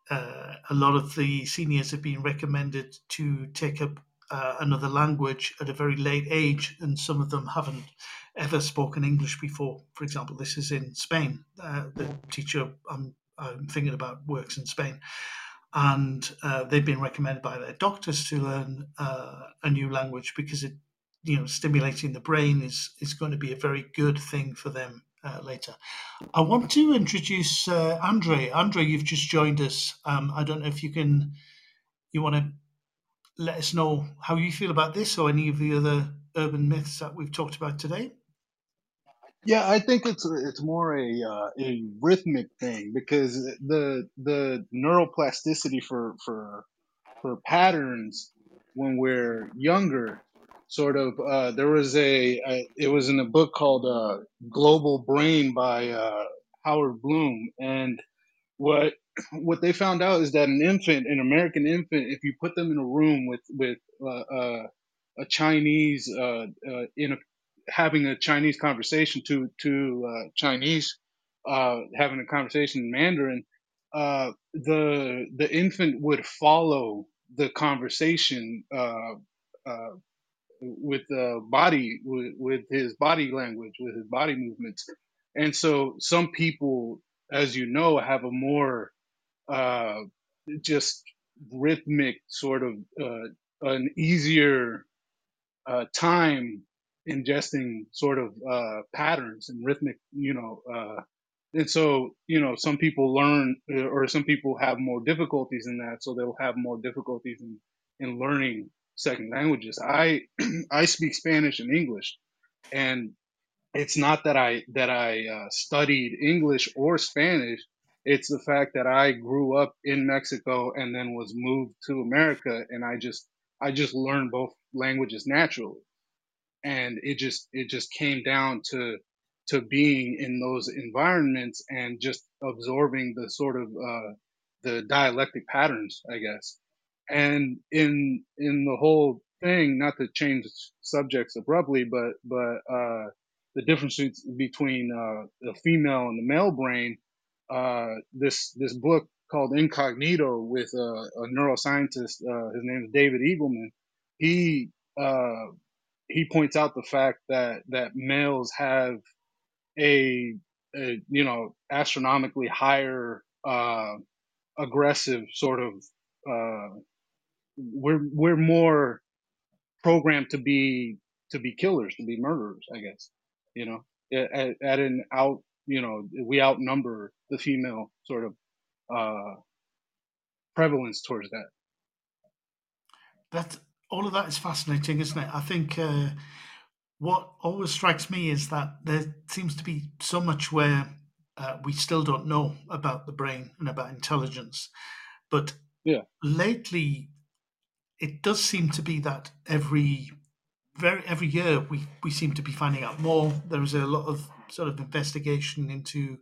uh, a lot of the seniors have been recommended to take up uh, another language at a very late age, and some of them haven't ever spoken English before. For example, this is in Spain. Uh, the teacher I'm, I'm thinking about works in Spain, and uh, they've been recommended by their doctors to learn uh, a new language because it, you know, stimulating the brain is is going to be a very good thing for them uh, later. I want to introduce uh, Andre. Andre, you've just joined us. Um, I don't know if you can, you want to let us know how you feel about this or any of the other urban myths that we've talked about today. Yeah, I think it's it's more a uh, a rhythmic thing because the the neuroplasticity for for for patterns when we're younger, sort of. Uh, there was a, a it was in a book called uh, Global Brain by uh, Howard Bloom, and what what they found out is that an infant, an American infant, if you put them in a room with with uh, uh, a Chinese uh, in a having a Chinese conversation to to uh, Chinese, uh, having a conversation in Mandarin, uh, the the infant would follow the conversation uh, uh, with the body with, with his body language, with his body movements, and so some people, as you know, have a more uh, just rhythmic sort of an easier time ingesting sort of uh, patterns and rhythmic, you know, uh, and so you know some people learn uh, or some people have more difficulties in that, so they'll have more difficulties in in learning second languages. I I speak Spanish and English, and it's not that I that I uh, studied English or Spanish. It's the fact that I grew up in Mexico and then was moved to America, and I just I just learned both languages naturally and it just it just came down to to being in those environments and just absorbing the sort of uh, the dialectic patterns, I guess. And in in the whole thing, not to change subjects abruptly, but but uh, the difference between uh, the female and the male brain. Uh, this this book called Incognito with a, a neuroscientist. Uh, his name is David Eagleman. He uh, he points out the fact that that males have a, a you know astronomically higher uh, aggressive sort of uh, we're we're more programmed to be to be killers to be murderers I guess you know at, at an out you know we outnumber the female sort of uh, prevalence towards that. That all of that is fascinating, isn't it? I think uh, what always strikes me is that there seems to be so much where uh, we still don't know about the brain and about intelligence. But yeah. lately, it does seem to be that every very every year we, we seem to be finding out more. There is a lot of sort of investigation into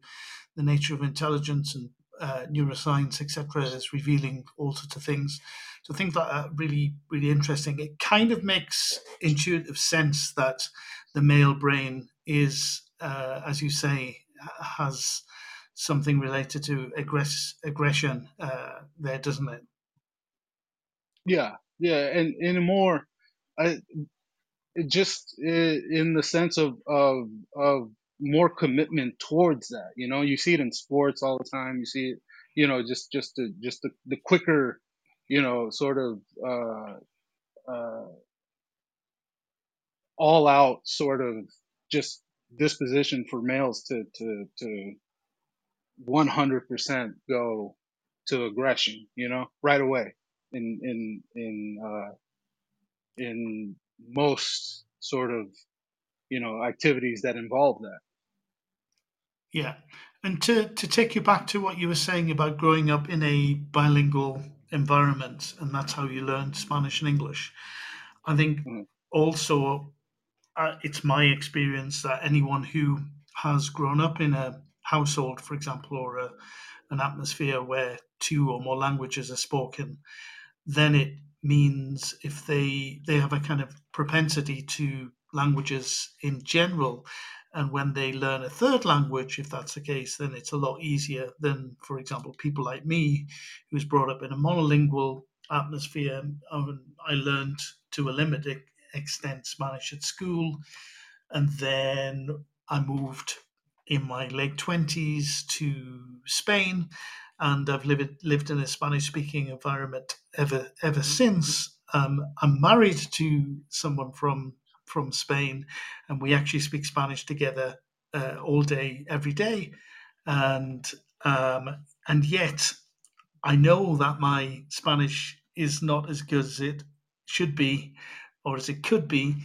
the nature of intelligence and uh, neuroscience, etc., is revealing all sorts of things. So things like that are really, really interesting. It kind of makes intuitive sense that the male brain is, uh, as you say, has something related to aggress- aggression uh, there, doesn't it? Yeah, yeah, and in more, I, just in the sense of of of more commitment towards that. You know, you see it in sports all the time. You see it, you know, just just the just the, the quicker you know, sort of uh, uh, all out sort of just disposition for males to to to 100% go to aggression, you know, right away in in in uh, in most sort of you know activities that involve that. Yeah, and to to take you back to what you were saying about growing up in a bilingual environment, and that's how you learn Spanish and English. I think mm. also uh, it's my experience that anyone who has grown up in a household, for example, or a, an atmosphere where two or more languages are spoken, then it means if they they have a kind of propensity to languages in general, and when they learn a third language, if that's the case, then it's a lot easier than, for example, people like me, who's brought up in a monolingual atmosphere. I learned to a limited extent Spanish at school, and then I moved in my late twenties to Spain, and I've lived lived in a Spanish speaking environment ever ever since. Um, I'm married to someone from from Spain, and we actually speak Spanish together uh, all day, every day, and um, and yet I know that my Spanish is not as good as it should be, or as it could be,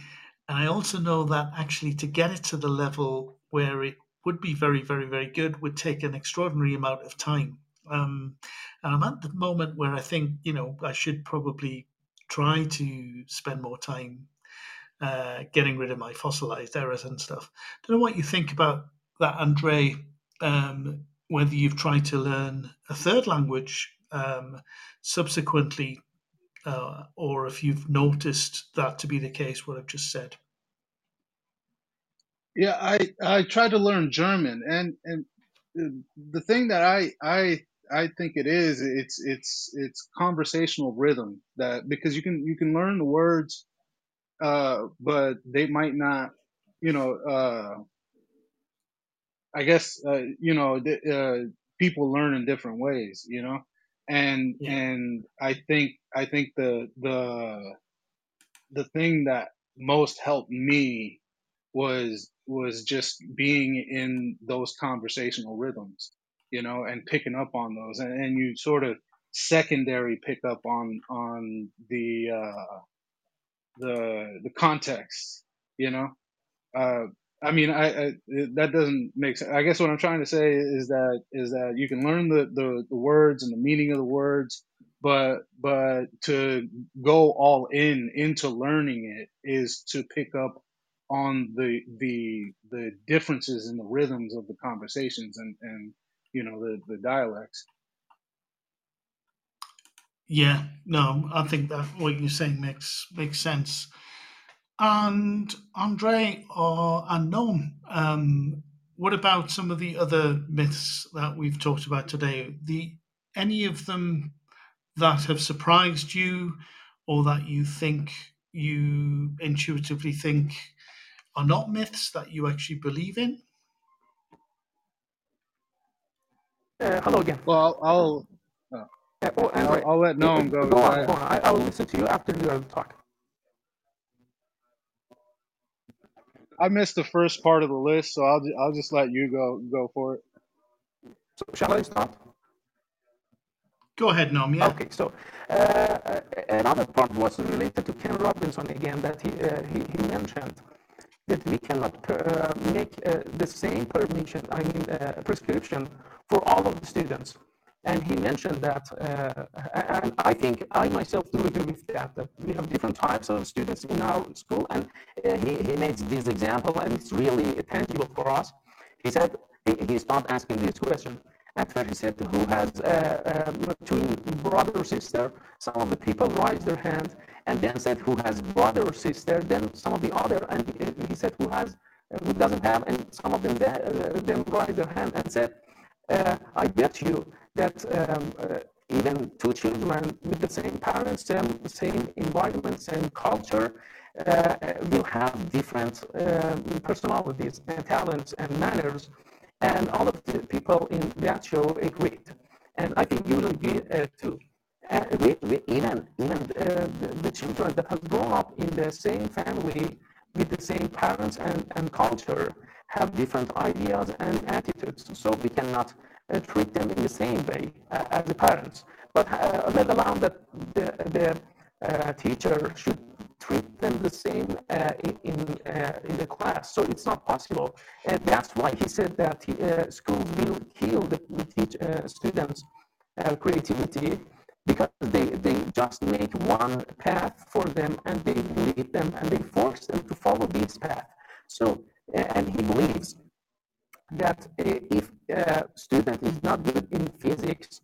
and I also know that actually to get it to the level where it would be very, very, very good would take an extraordinary amount of time. Um, and I'm at the moment where I think you know I should probably try to spend more time uh, getting rid of my fossilized errors and stuff. Don't know what you think about that, Andre. Um, whether you've tried to learn a third language um, subsequently, uh, or if you've noticed that to be the case, what I've just said. Yeah, I I tried to learn German, and and the thing that I I I think it is it's it's it's conversational rhythm that because you can you can learn the words uh, but they might not, you know, uh, I guess, uh, you know, uh, people learn in different ways, you know, and yeah. and I think I think the the the thing that most helped me was was just being in those conversational rhythms, you know, and picking up on those, and, and you sort of secondary pick up on on the uh, the the context, you know. Uh, I mean, I, I, that doesn't make sense. I guess what I'm trying to say is that is that you can learn the, the, the words and the meaning of the words, but but to go all in into learning it is to pick up on the the the differences in the rhythms of the conversations and and you know the the dialects. Yeah, no, I think that what you're saying makes makes sense. And Andre or unknown, um, what about some of the other myths that we've talked about today? The any of them that have surprised you, or that you think you intuitively think are not myths that you actually believe in? Uh, hello again. Well, I'll uh, oh, I'll, I'll, let Noam go. Go on, go on. I, I will listen to you after you have talked. I missed the first part of the list, so I'll I'll just let you go go for it. So shall I start? Go ahead, Noam. Yeah. Okay. So uh, another part was related to Ken Robinson again that he uh, he, he mentioned that we cannot uh, make uh, the same permission, I mean uh, prescription for all of the students. And he mentioned that, uh, and I think I myself do agree with that, that we have different types of students in our school. And uh, he, he makes this example, and it's really tangible for us. He said, he, he started asking this question. At first, he said, Who has a, a twin brother or sister? Some of the people raised their hand, and then said, Who has brother or sister? Then some of the other, and he, he said, Who has, who doesn't have? And some of them uh, then raised their hand and said, uh, I bet you that um, uh, even two children with the same parents, same, same environment, same culture, uh, will have different um, personalities and talents and manners. And all of the people in that show agreed. And I think agree uh, too. Uh, we, we, even even uh, the, the, children that have grown up in the same family with the same parents and, and culture have different ideas and attitudes. So we cannot Uh, treat them in the same way uh, as the parents. But uh, let alone that the, the uh, teacher should treat them the same uh, in in the class. So it's not possible, and that's why he said that he, schools will kill the, the teach, students' creativity because they, they just make one path for them and they lead them and they force them to follow this path. So, and he believes that if a student is not good in physics,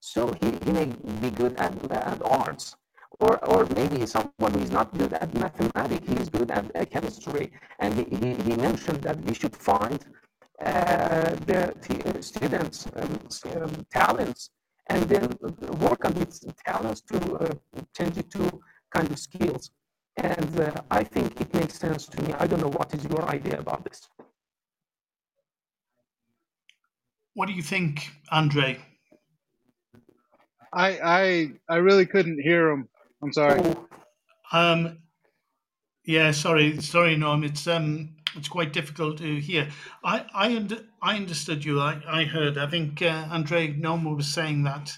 so he, he may be good at, at arts, or, or maybe someone who is not good at mathematics, he is good at uh, chemistry. And he, he, he mentioned that we should find uh, the, the students' um, um, talents and then work on these talents to uh, change it to kind of skills. And uh, I think it makes sense to me. I don't know what is your idea about this. What do you think, Andre? I I I really couldn't hear him. I'm sorry. Um, yeah, sorry, sorry, Noam. It's um, it's quite difficult to hear. I I under, I understood you. I I heard. I think uh, Andre Norma was saying that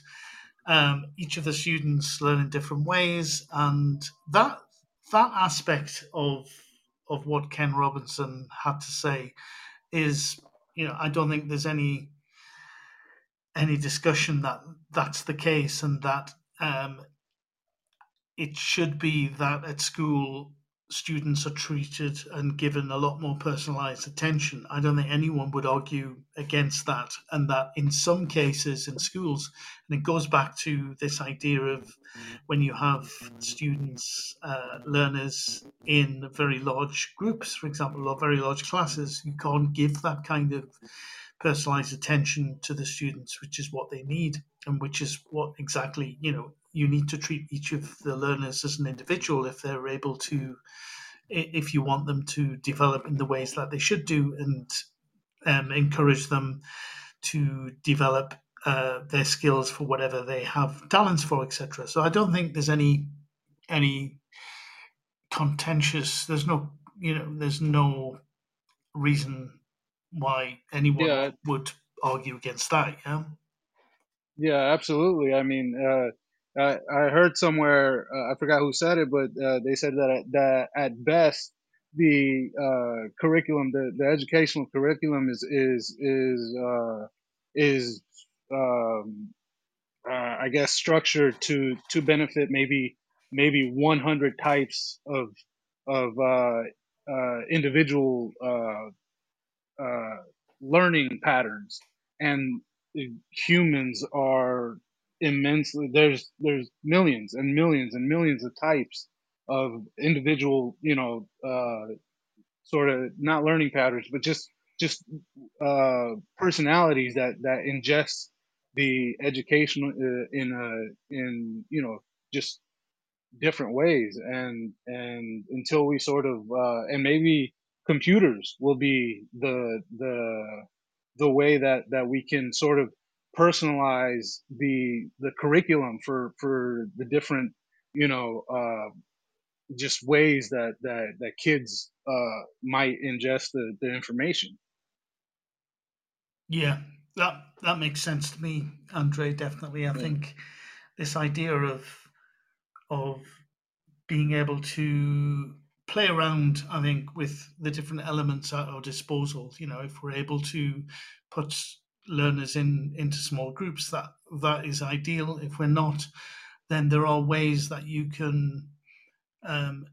um, each of the students learn in different ways, and that that aspect of of what Ken Robinson had to say is, you know, I don't think there's any any discussion that that's the case, and that um, it should be that at school students are treated and given a lot more personalized attention. I don't think anyone would argue against that. And that in some cases in schools, and it goes back to this idea of when you have students, uh, learners in very large groups, for example, or very large classes, you can't give that kind of personalized attention to the students, which is what they need and which is what exactly, you know, you need to treat each of the learners as an individual if they're able to if you want them to develop in the ways that they should do and um, encourage them to develop uh, their skills for whatever they have talents for etc so i don't think there's any any contentious there's no you know there's no reason why anyone Yeah, would argue against that yeah yeah, absolutely. I mean, uh, I, I heard somewhere, uh, I forgot who said it, but uh, they said that at, that at best the uh, curriculum, the, the educational curriculum is is is uh, is um, uh, I guess structured to to benefit maybe maybe 100 types of of uh, uh, individual uh, learning patterns, and humans are immensely there's there's millions and millions and millions of types of individual you know uh, sort of not learning patterns but just just uh, personalities that that ingest the education uh, in a in you know just different ways. And and until we sort of uh, and maybe computers will be the the the way that that we can sort of personalize the the curriculum for for the different you know uh, just ways that that that kids uh, might ingest the, the information Yeah, that that makes sense to me, Andre. Definitely, I yeah think this idea of of being able to play around, I think, with the different elements at our disposal. You know, if we're able to put learners in into small groups, that that is ideal. If we're not, then there are ways that you can um,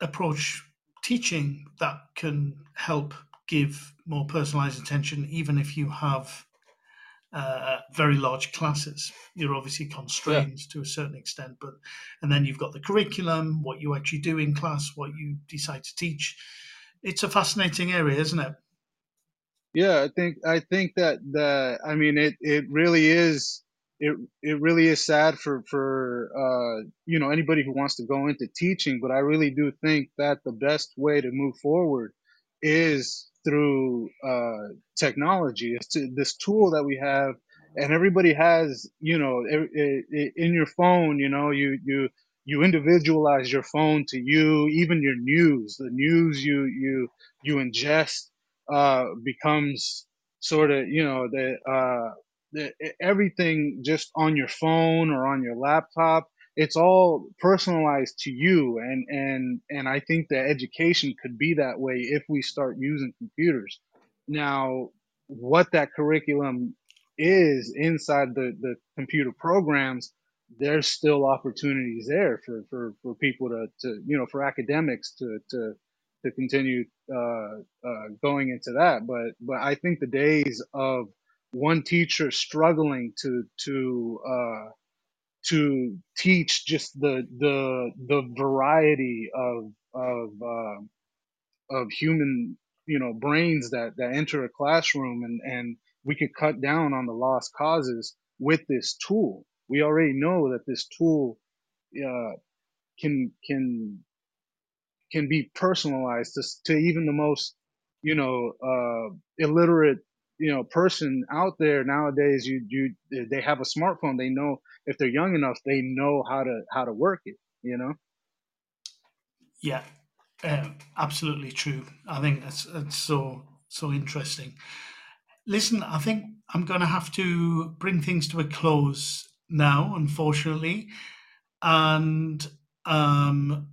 approach teaching that can help give more personalized attention, even if you have uh, very large classes. You're obviously yeah constrained to a certain extent, but and then you've got the curriculum, what you actually do in class, what you decide to teach. It's a fascinating area, isn't it? Yeah, I think I think that that I mean it it really is it it really is sad for for uh you know anybody who wants to go into teaching, but I really do think that the best way to move forward is through uh technology. It's this tool that we have and everybody has, you know, i- i- i- in your phone, you know, you you you individualize your phone to you, even your news, the news you you you ingest uh, becomes sort of you know the, uh, the everything just on your phone or on your laptop it's all personalized to you and and and i think that education could be that way if we start using computers now what that curriculum is inside the the computer programs there's still opportunities there for for for people to to you know for academics to to to continue uh, uh, going into that. But but I think the days of one teacher struggling to to uh, to teach just the the the variety of of uh, of human you know brains that that enter a classroom and and we could cut down on the lost causes with this tool. We already know that this tool uh, can can can be personalized to, to even the most you know uh, illiterate you know person out there nowadays you you they have a smartphone they know if they're young enough they know how to how to work it you know? Yeah uh, absolutely true. I think that's that's so so interesting. Listen i think i'm going to have to bring things to a close now unfortunately. And um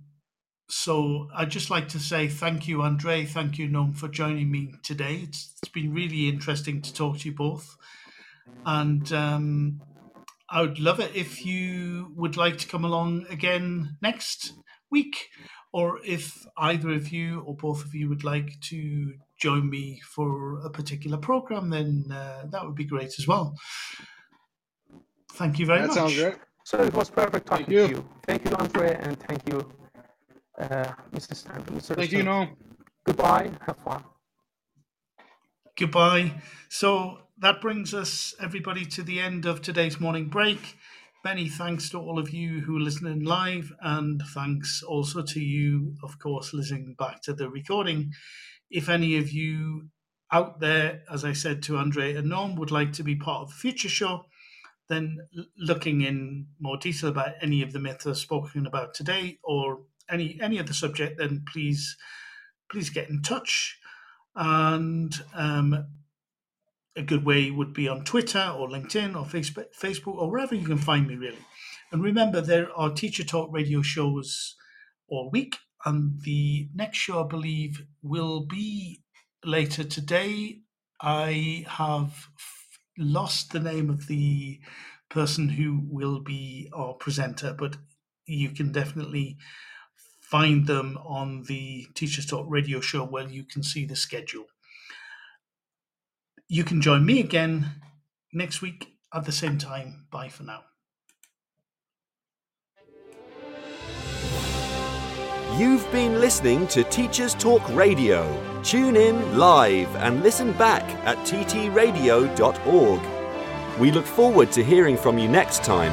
so I'd just like to say thank you, Andre. Thank you, Noam, for joining me today. It's, it's been really interesting to talk to you both. And um, I would love it if you would like to come along again next week, or if either of you or both of you would like to join me for a particular program, then uh, that would be great as well. Thank you very that much. sounds great So it was perfect talking Thank you. to you. Thank you, Andre, and thank you, uh, Mr. Stanton. Mr. thank you no Goodbye. Have fun. Goodbye. So that brings us, everybody, to the end of today's morning break. Many thanks to all of you who are listening live, and thanks also to you, of course, listening back to the recording. If any of you out there, as I said to Andre and Noam, would like to be part of the future show, then looking in more detail about any of the myths I've spoken about today or any any other subject, then please please get in touch. And um, a good way would be on Twitter or LinkedIn or Facebook, Facebook or wherever you can find me, really. And remember, there are Teacher Talk radio shows all week, and the next show, I believe, will be later today. I have lost the name of the person who will be our presenter, but you can definitely find them on the Teachers Talk radio show where you can see the schedule. You can join me again next week at the same time. Bye for now. You've been listening to Teachers Talk Radio. Tune in live and listen back at ttradio.org. We look forward to hearing from you next time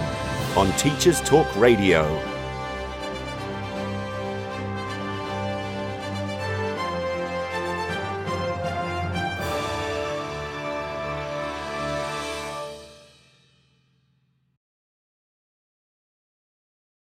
on Teachers Talk Radio.